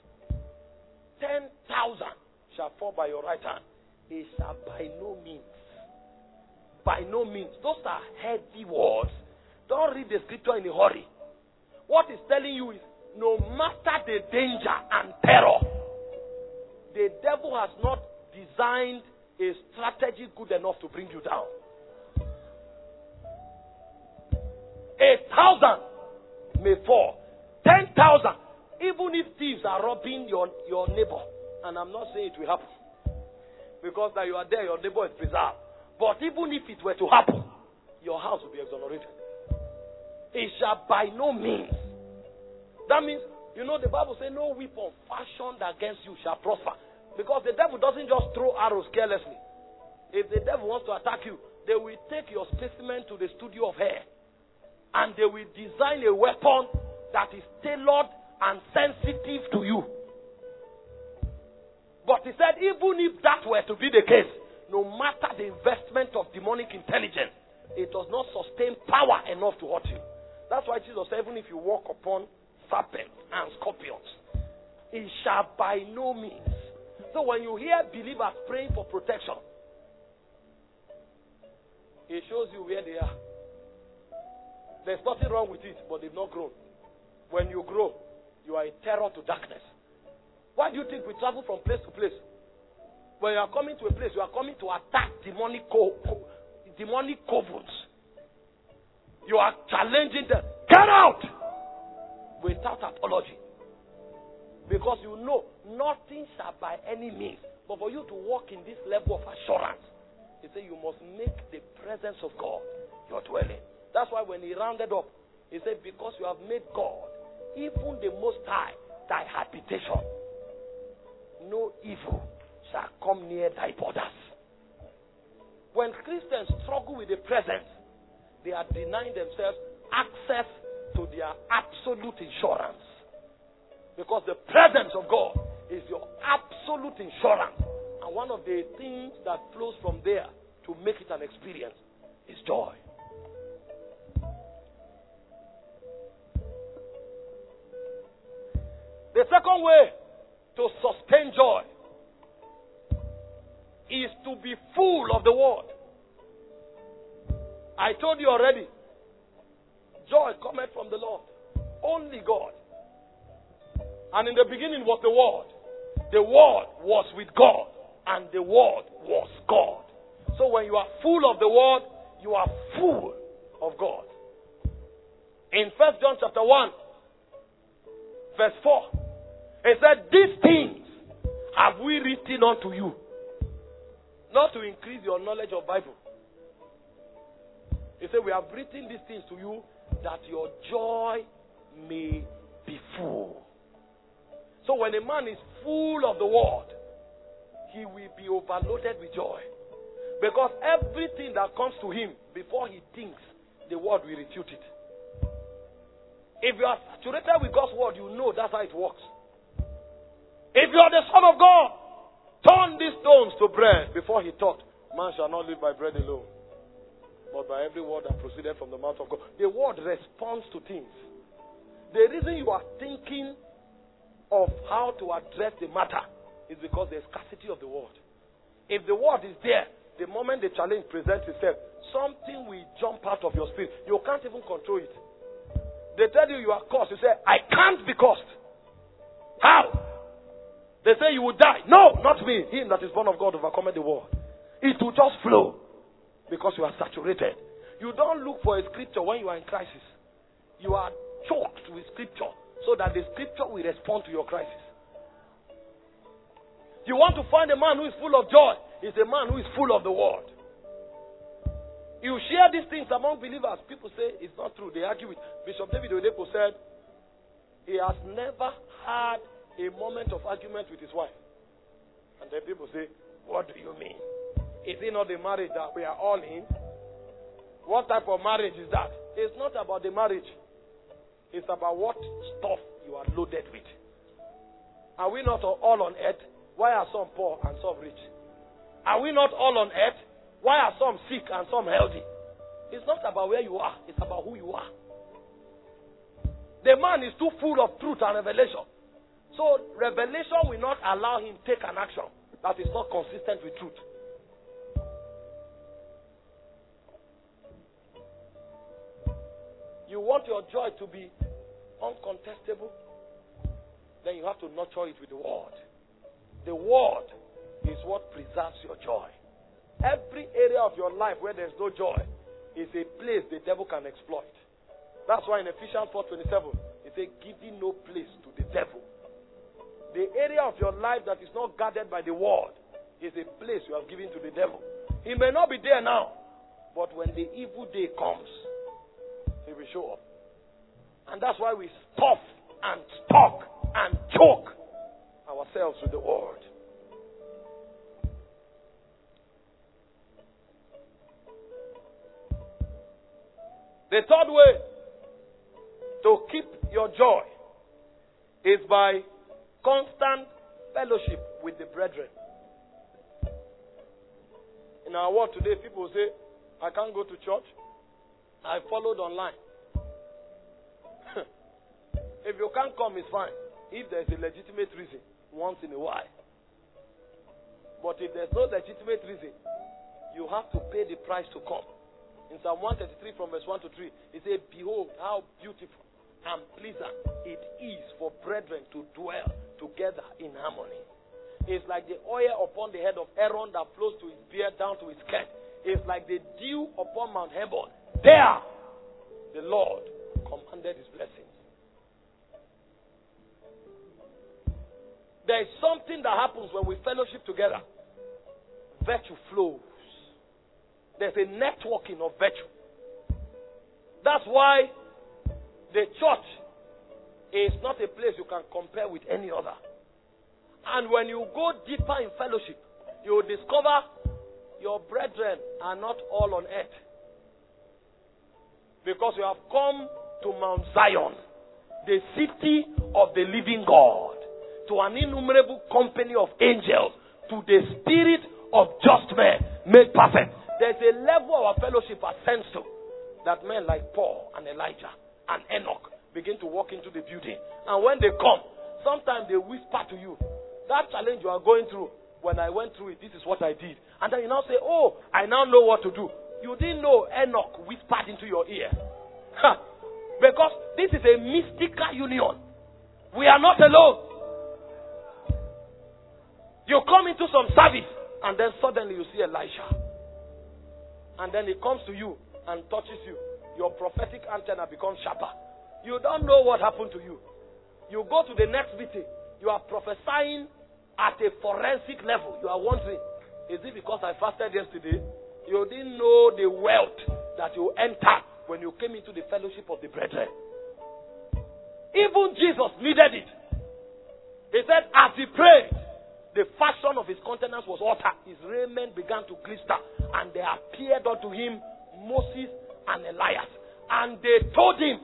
ten thousand shall fall by your right hand. It shall by no means by no means. Those are heavy words. Don't read the scripture in a hurry. What it's telling you is no matter the danger and terror, the devil has not designed a strategy good enough to bring you down. A thousand may fall, ten thousand, even if thieves are robbing your, your neighbor. And I'm not saying it will happen. Because that you are there, your neighbor is preserved. But even if it were to happen, your house will be exonerated. It shall by no means. That means, you know, the Bible says, No weapon fashioned against you shall prosper. Because the devil doesn't just throw arrows carelessly. If the devil wants to attack you, they will take your specimen to the studio of hair and they will design a weapon that is tailored and sensitive to you. But he said, even if that were to be the case, no matter the investment of demonic intelligence, it does not sustain power enough to hurt you. That's why Jesus said, even if you walk upon serpents and scorpions, it shall by no means. So when you hear believers praying for protection, it shows you where they are. There's nothing wrong with it, but they've not grown. When you grow, you are a terror to darkness. Why do you think we travel from place to place? When you are coming to a place, you are coming to attack demonic, co- co- demonic. You are challenging them. Get out! Without apology. Because you know nothing shall by any means. But for you to walk in this level of assurance, he said you must make the presence of God your dwelling. That's why when he rounded up, he said, Because you have made God, even the Most High, thy habitation, no evil shall come near thy borders. When Christians struggle with the presence, they are denying themselves access to their absolute insurance. Because the presence of God is your absolute insurance. And one of the things that flows from there to make it an experience is joy. The second way to sustain joy is to be full of the word. I told you already. Joy cometh from the Lord. Only God. And in the beginning was the Word. The Word was with God. And the Word was God. So when you are full of the Word, you are full of God. In First John chapter 1, verse 4, it said, These things have we written unto you. Not to increase your knowledge of Bible. He said, We have written these things to you that your joy may be full. So when a man is full of the word, he will be overloaded with joy. Because everything that comes to him before he thinks, the word will refute it. If you are saturated with God's word, you know that's how it works. If you are the Son of God, turn these stones to bread before he thought, man shall not live by bread alone but by every word that proceeded from the mouth of God. The word responds to things. The reason you are thinking of how to address the matter is because there's scarcity of the word. If the word is there, the moment the challenge presents itself, something will jump out of your spirit. You can't even control it. They tell you you are cursed. You say, I can't be cursed. How? They say you will die. No, not me. Him that is born of God overcometh the world. It will just flow because you are saturated. You don't look for a scripture when you are in crisis. You are choked with scripture so that the scripture will respond to your crisis. You want to find a man who is full of joy, is a man who is full of the word. You share these things among believers. People say it's not true. They argue with Bishop David Oyedepo said he has never had a moment of argument with his wife. And then people say, What do you mean? Is it not the marriage that we are all in? What type of marriage is that? It's not about the marriage. It's about what stuff you are loaded with. Are we not all on earth? Why are some poor and some rich? Are we not all on earth? Why are some sick and some healthy? It's not about where you are, it's about who you are. The man is too full of truth and revelation. So revelation will not allow him take an action that is not consistent with truth. You want your joy to be uncontestable? Then you have to nurture it with the word. The word is what preserves your joy. Every area of your life where there's no joy is a place the devil can exploit. That's why in Ephesians 4:27 it says, "Giving no place to the devil." The area of your life that is not guarded by the word is a place you have given to the devil. He may not be there now, but when the evil day comes, he will show up. And that's why we stuff and talk and choke ourselves with the word. The third way to keep your joy is by constant fellowship with the brethren. In our world today, people say, I can't go to church. I followed online. if you can't come, it's fine. If there's a legitimate reason, once in a while. But if there's no legitimate reason, you have to pay the price to come. In Psalm 133 from verse 1 to 3, it says, Behold, how beautiful and pleasant it is for brethren to dwell together in harmony. It's like the oil upon the head of Aaron that flows to his beard down to his skirt. It's like the dew upon Mount Hebron. there, the Lord commanded his blessings. There is something that happens when we fellowship together. Virtue flows. There's a networking of virtue. That's why the church is not a place you can compare with any other. And when you go deeper in fellowship, you will discover your brethren are not all on earth. Because you have come to Mount Zion, the city of the living God, to an innumerable company of angels, to the spirit of just men made perfect. There's a level our fellowship ascends to that men like Paul and Elijah and Enoch begin to walk into the building. And when they come, sometimes they whisper to you. That challenge you are going through, when I went through it, this is what I did. And then you now say, Oh, I now know what to do. You didn't know Enoch whispered into your ear. because this is a mystical union. We are not alone. You come into some service, and then suddenly you see Elisha. And then he comes to you and touches you. Your prophetic antenna becomes sharper. You don't know what happened to you. You go to the next meeting, you are prophesying at a forensic level. You are wondering, is it because I fasted yesterday? You didn't know the wealth that you entered when you came into the fellowship of the brethren. Even Jesus needed it. He said, as he prayed, the fashion of his countenance was altered. His raiment began to glister, and there appeared unto him Moses and Elias. And they told him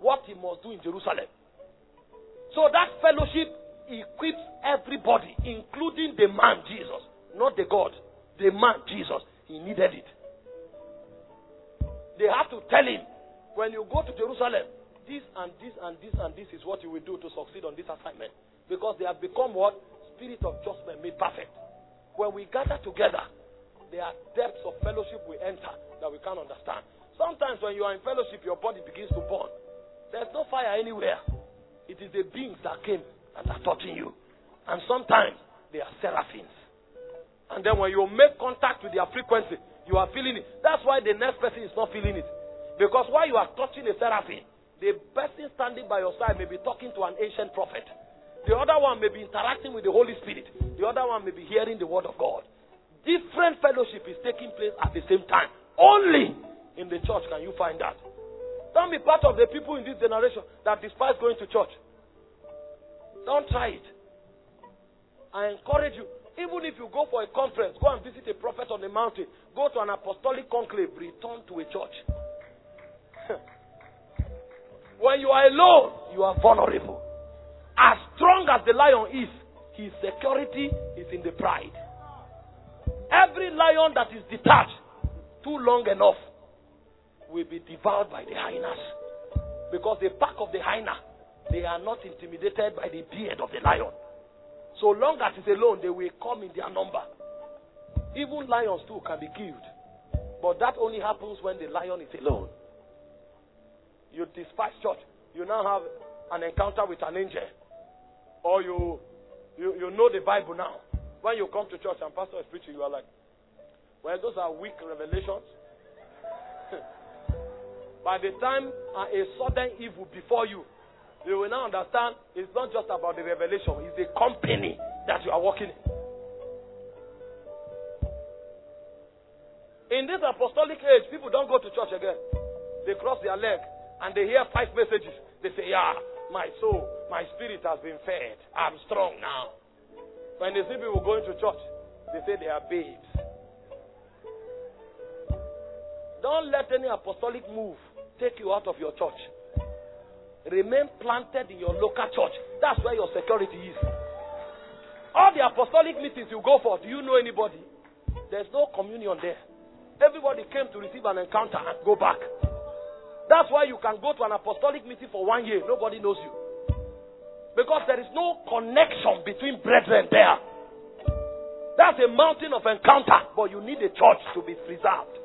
what he must do in Jerusalem. So that fellowship equips everybody, including the man Jesus, not the God, the man Jesus. He needed it. They have to tell him when you go to Jerusalem, this and this and this and this is what you will do to succeed on this assignment. Because they have become what? Spirit of judgment made perfect. When we gather together, there are depths of fellowship we enter that we can't understand. Sometimes when you are in fellowship, your body begins to burn. There's no fire anywhere. It is the beings that came that are touching you. And sometimes they are seraphims. And then when you make contact with their frequency, you are feeling it. That's why the next person is not feeling it. Because while you are touching a seraphim, the person standing by your side may be talking to an ancient prophet. The other one may be interacting with the Holy Spirit. The other one may be hearing the word of God. Different fellowship is taking place at the same time. Only in the church can you find that. Don't be part of the people in this generation that despise going to church. Don't try it. I encourage you. Even if you go for a conference, go and visit a prophet on the mountain, go to an apostolic conclave, return to a church. when you are alone, you are vulnerable. As strong as the lion is, his security is in the pride. Every lion that is detached too long enough will be devoured by the hyenas. Because the pack of the hyena they are not intimidated by the beard of the lion. So long as it's alone, they will come in their number. Even lions too can be killed. But that only happens when the lion is alone. You despise church. You now have an encounter with an angel. Or you, you, you know the Bible now. When you come to church and pastor is preaching, you are like, well, those are weak revelations. By the time uh, a sudden evil before you, you will now understand it's not just about the revelation, it's the company that you are working in. In this apostolic age, people don't go to church again. They cross their leg and they hear five messages. They say, Yeah, my soul, my spirit has been fed. I'm strong now. When they see people going to church, they say they are babes. Don't let any apostolic move take you out of your church. Remain planted in your local church. That's where your security is. All the apostolic meetings you go for, do you know anybody? There's no communion there. Everybody came to receive an encounter and go back. That's why you can go to an apostolic meeting for one year. Nobody knows you. Because there is no connection between brethren there. That's a mountain of encounter, but you need a church to be preserved.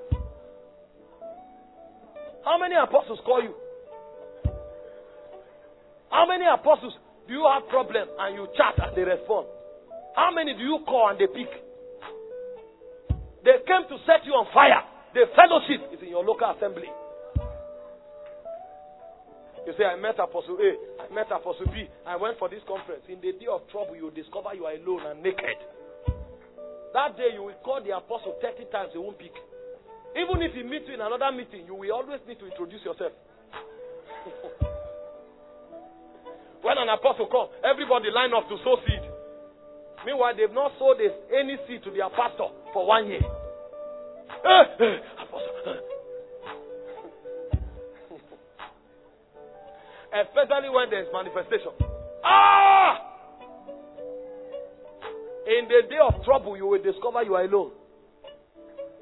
How many apostles call you? How many apostles do you have problem and you chat and they respond? How many do you call and they pick? They came to set you on fire. The fellowship is in your local assembly. You say, I met Apostle A, I met Apostle B, I went for this conference. In the day of trouble, you discover you are alone and naked. That day, you will call the apostle 30 times, he won't pick. Even if he meets you in another meeting, you will always need to introduce yourself. When an apostle comes, everybody line up to sow seed. Meanwhile, they've not sowed any seed to their pastor for one year. Especially when there's manifestation. Ah! In the day of trouble, you will discover you are alone.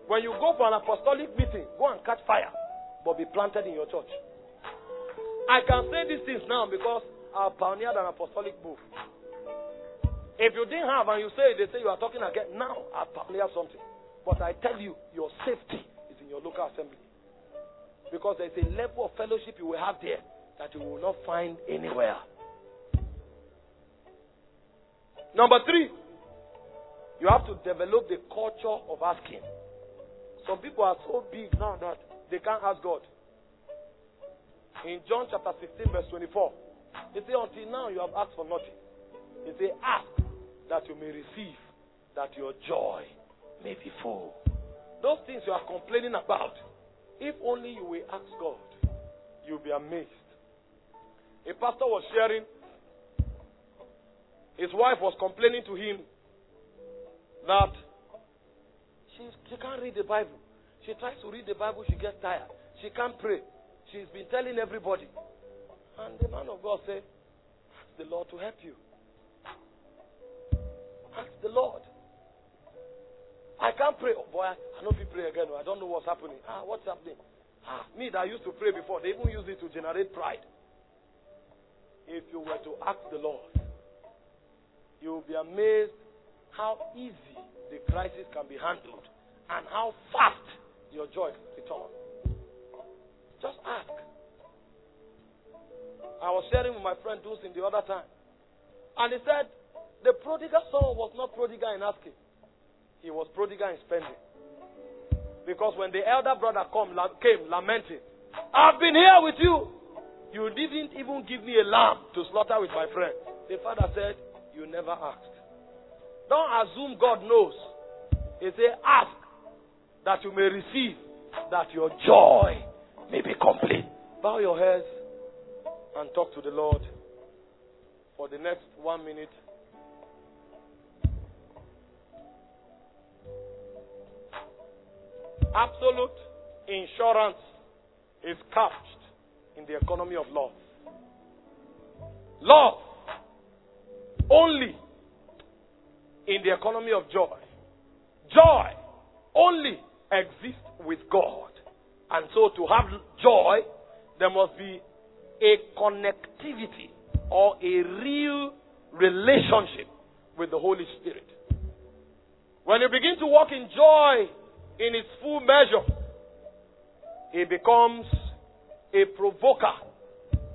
When you go for an apostolic meeting, go and catch fire, but be planted in your church. I can say these things now because have pioneered an apostolic move. If you didn't have and you say they say you are talking again, now I've pioneered something. But I tell you, your safety is in your local assembly. Because there's a level of fellowship you will have there that you will not find anywhere. Number three, you have to develop the culture of asking. Some people are so big now that they can't ask God. In John chapter 16, verse 24, they say, Until now you have asked for nothing. They say, Ask that you may receive, that your joy may be full. Those things you are complaining about, if only you will ask God, you'll be amazed. A pastor was sharing, his wife was complaining to him that she, she can't read the Bible. She tries to read the Bible, she gets tired. She can't pray. She's been telling everybody. And the man of God said, Ask the Lord to help you. Ask the Lord. I can't pray. Oh boy, I, I if pray again. I don't know what's happening. Ah, what's happening? Ah, me that I used to pray before, they even use it to generate pride. If you were to ask the Lord, you will be amazed how easy the crisis can be handled and how fast your joy returns. Just ask. I was sharing with my friend Dulcin the other time. And he said, the prodigal son was not prodigal in asking. He was prodigal in spending. Because when the elder brother come, came lamenting, I've been here with you. You didn't even give me a lamb to slaughter with my friend. The father said, You never asked. Don't assume God knows. He said, Ask that you may receive, that your joy may be complete. Bow your heads and talk to the Lord for the next one minute. Absolute insurance is couched in the economy of love. Love only in the economy of joy. Joy only exists with God. And so to have joy, there must be a connectivity or a real relationship with the Holy Spirit. When you begin to walk in joy in its full measure, it becomes a provoker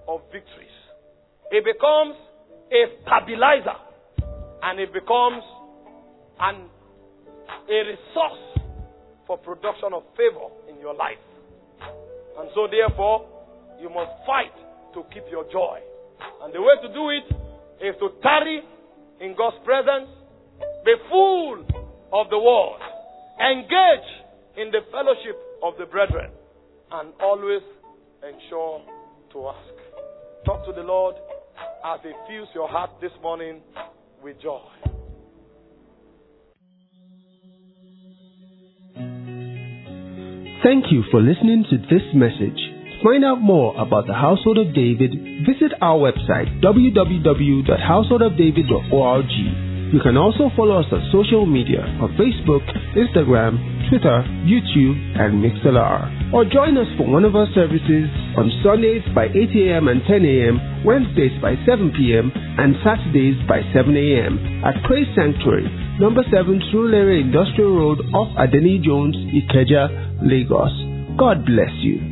of victories. It becomes a stabilizer and it becomes an, a resource for production of favor in your life. And so, therefore, you must fight to keep your joy. And the way to do it is to tarry in God's presence, be full of the word, engage in the fellowship of the brethren, and always ensure to ask. Talk to the Lord as He fills your heart this morning with joy. Thank you for listening to this message. To find out more about the Household of David, visit our website www.householdofdavid.org. You can also follow us on social media on Facebook, Instagram, Twitter, YouTube, and Mixlr. Or join us for one of our services on Sundays by 8 a.m. and 10 a.m., Wednesdays by 7 p.m., and Saturdays by 7 a.m. at Praise Sanctuary, number 7 Surulere Industrial Road off Adeniyi Jones, Ikeja, Lagos. God bless you.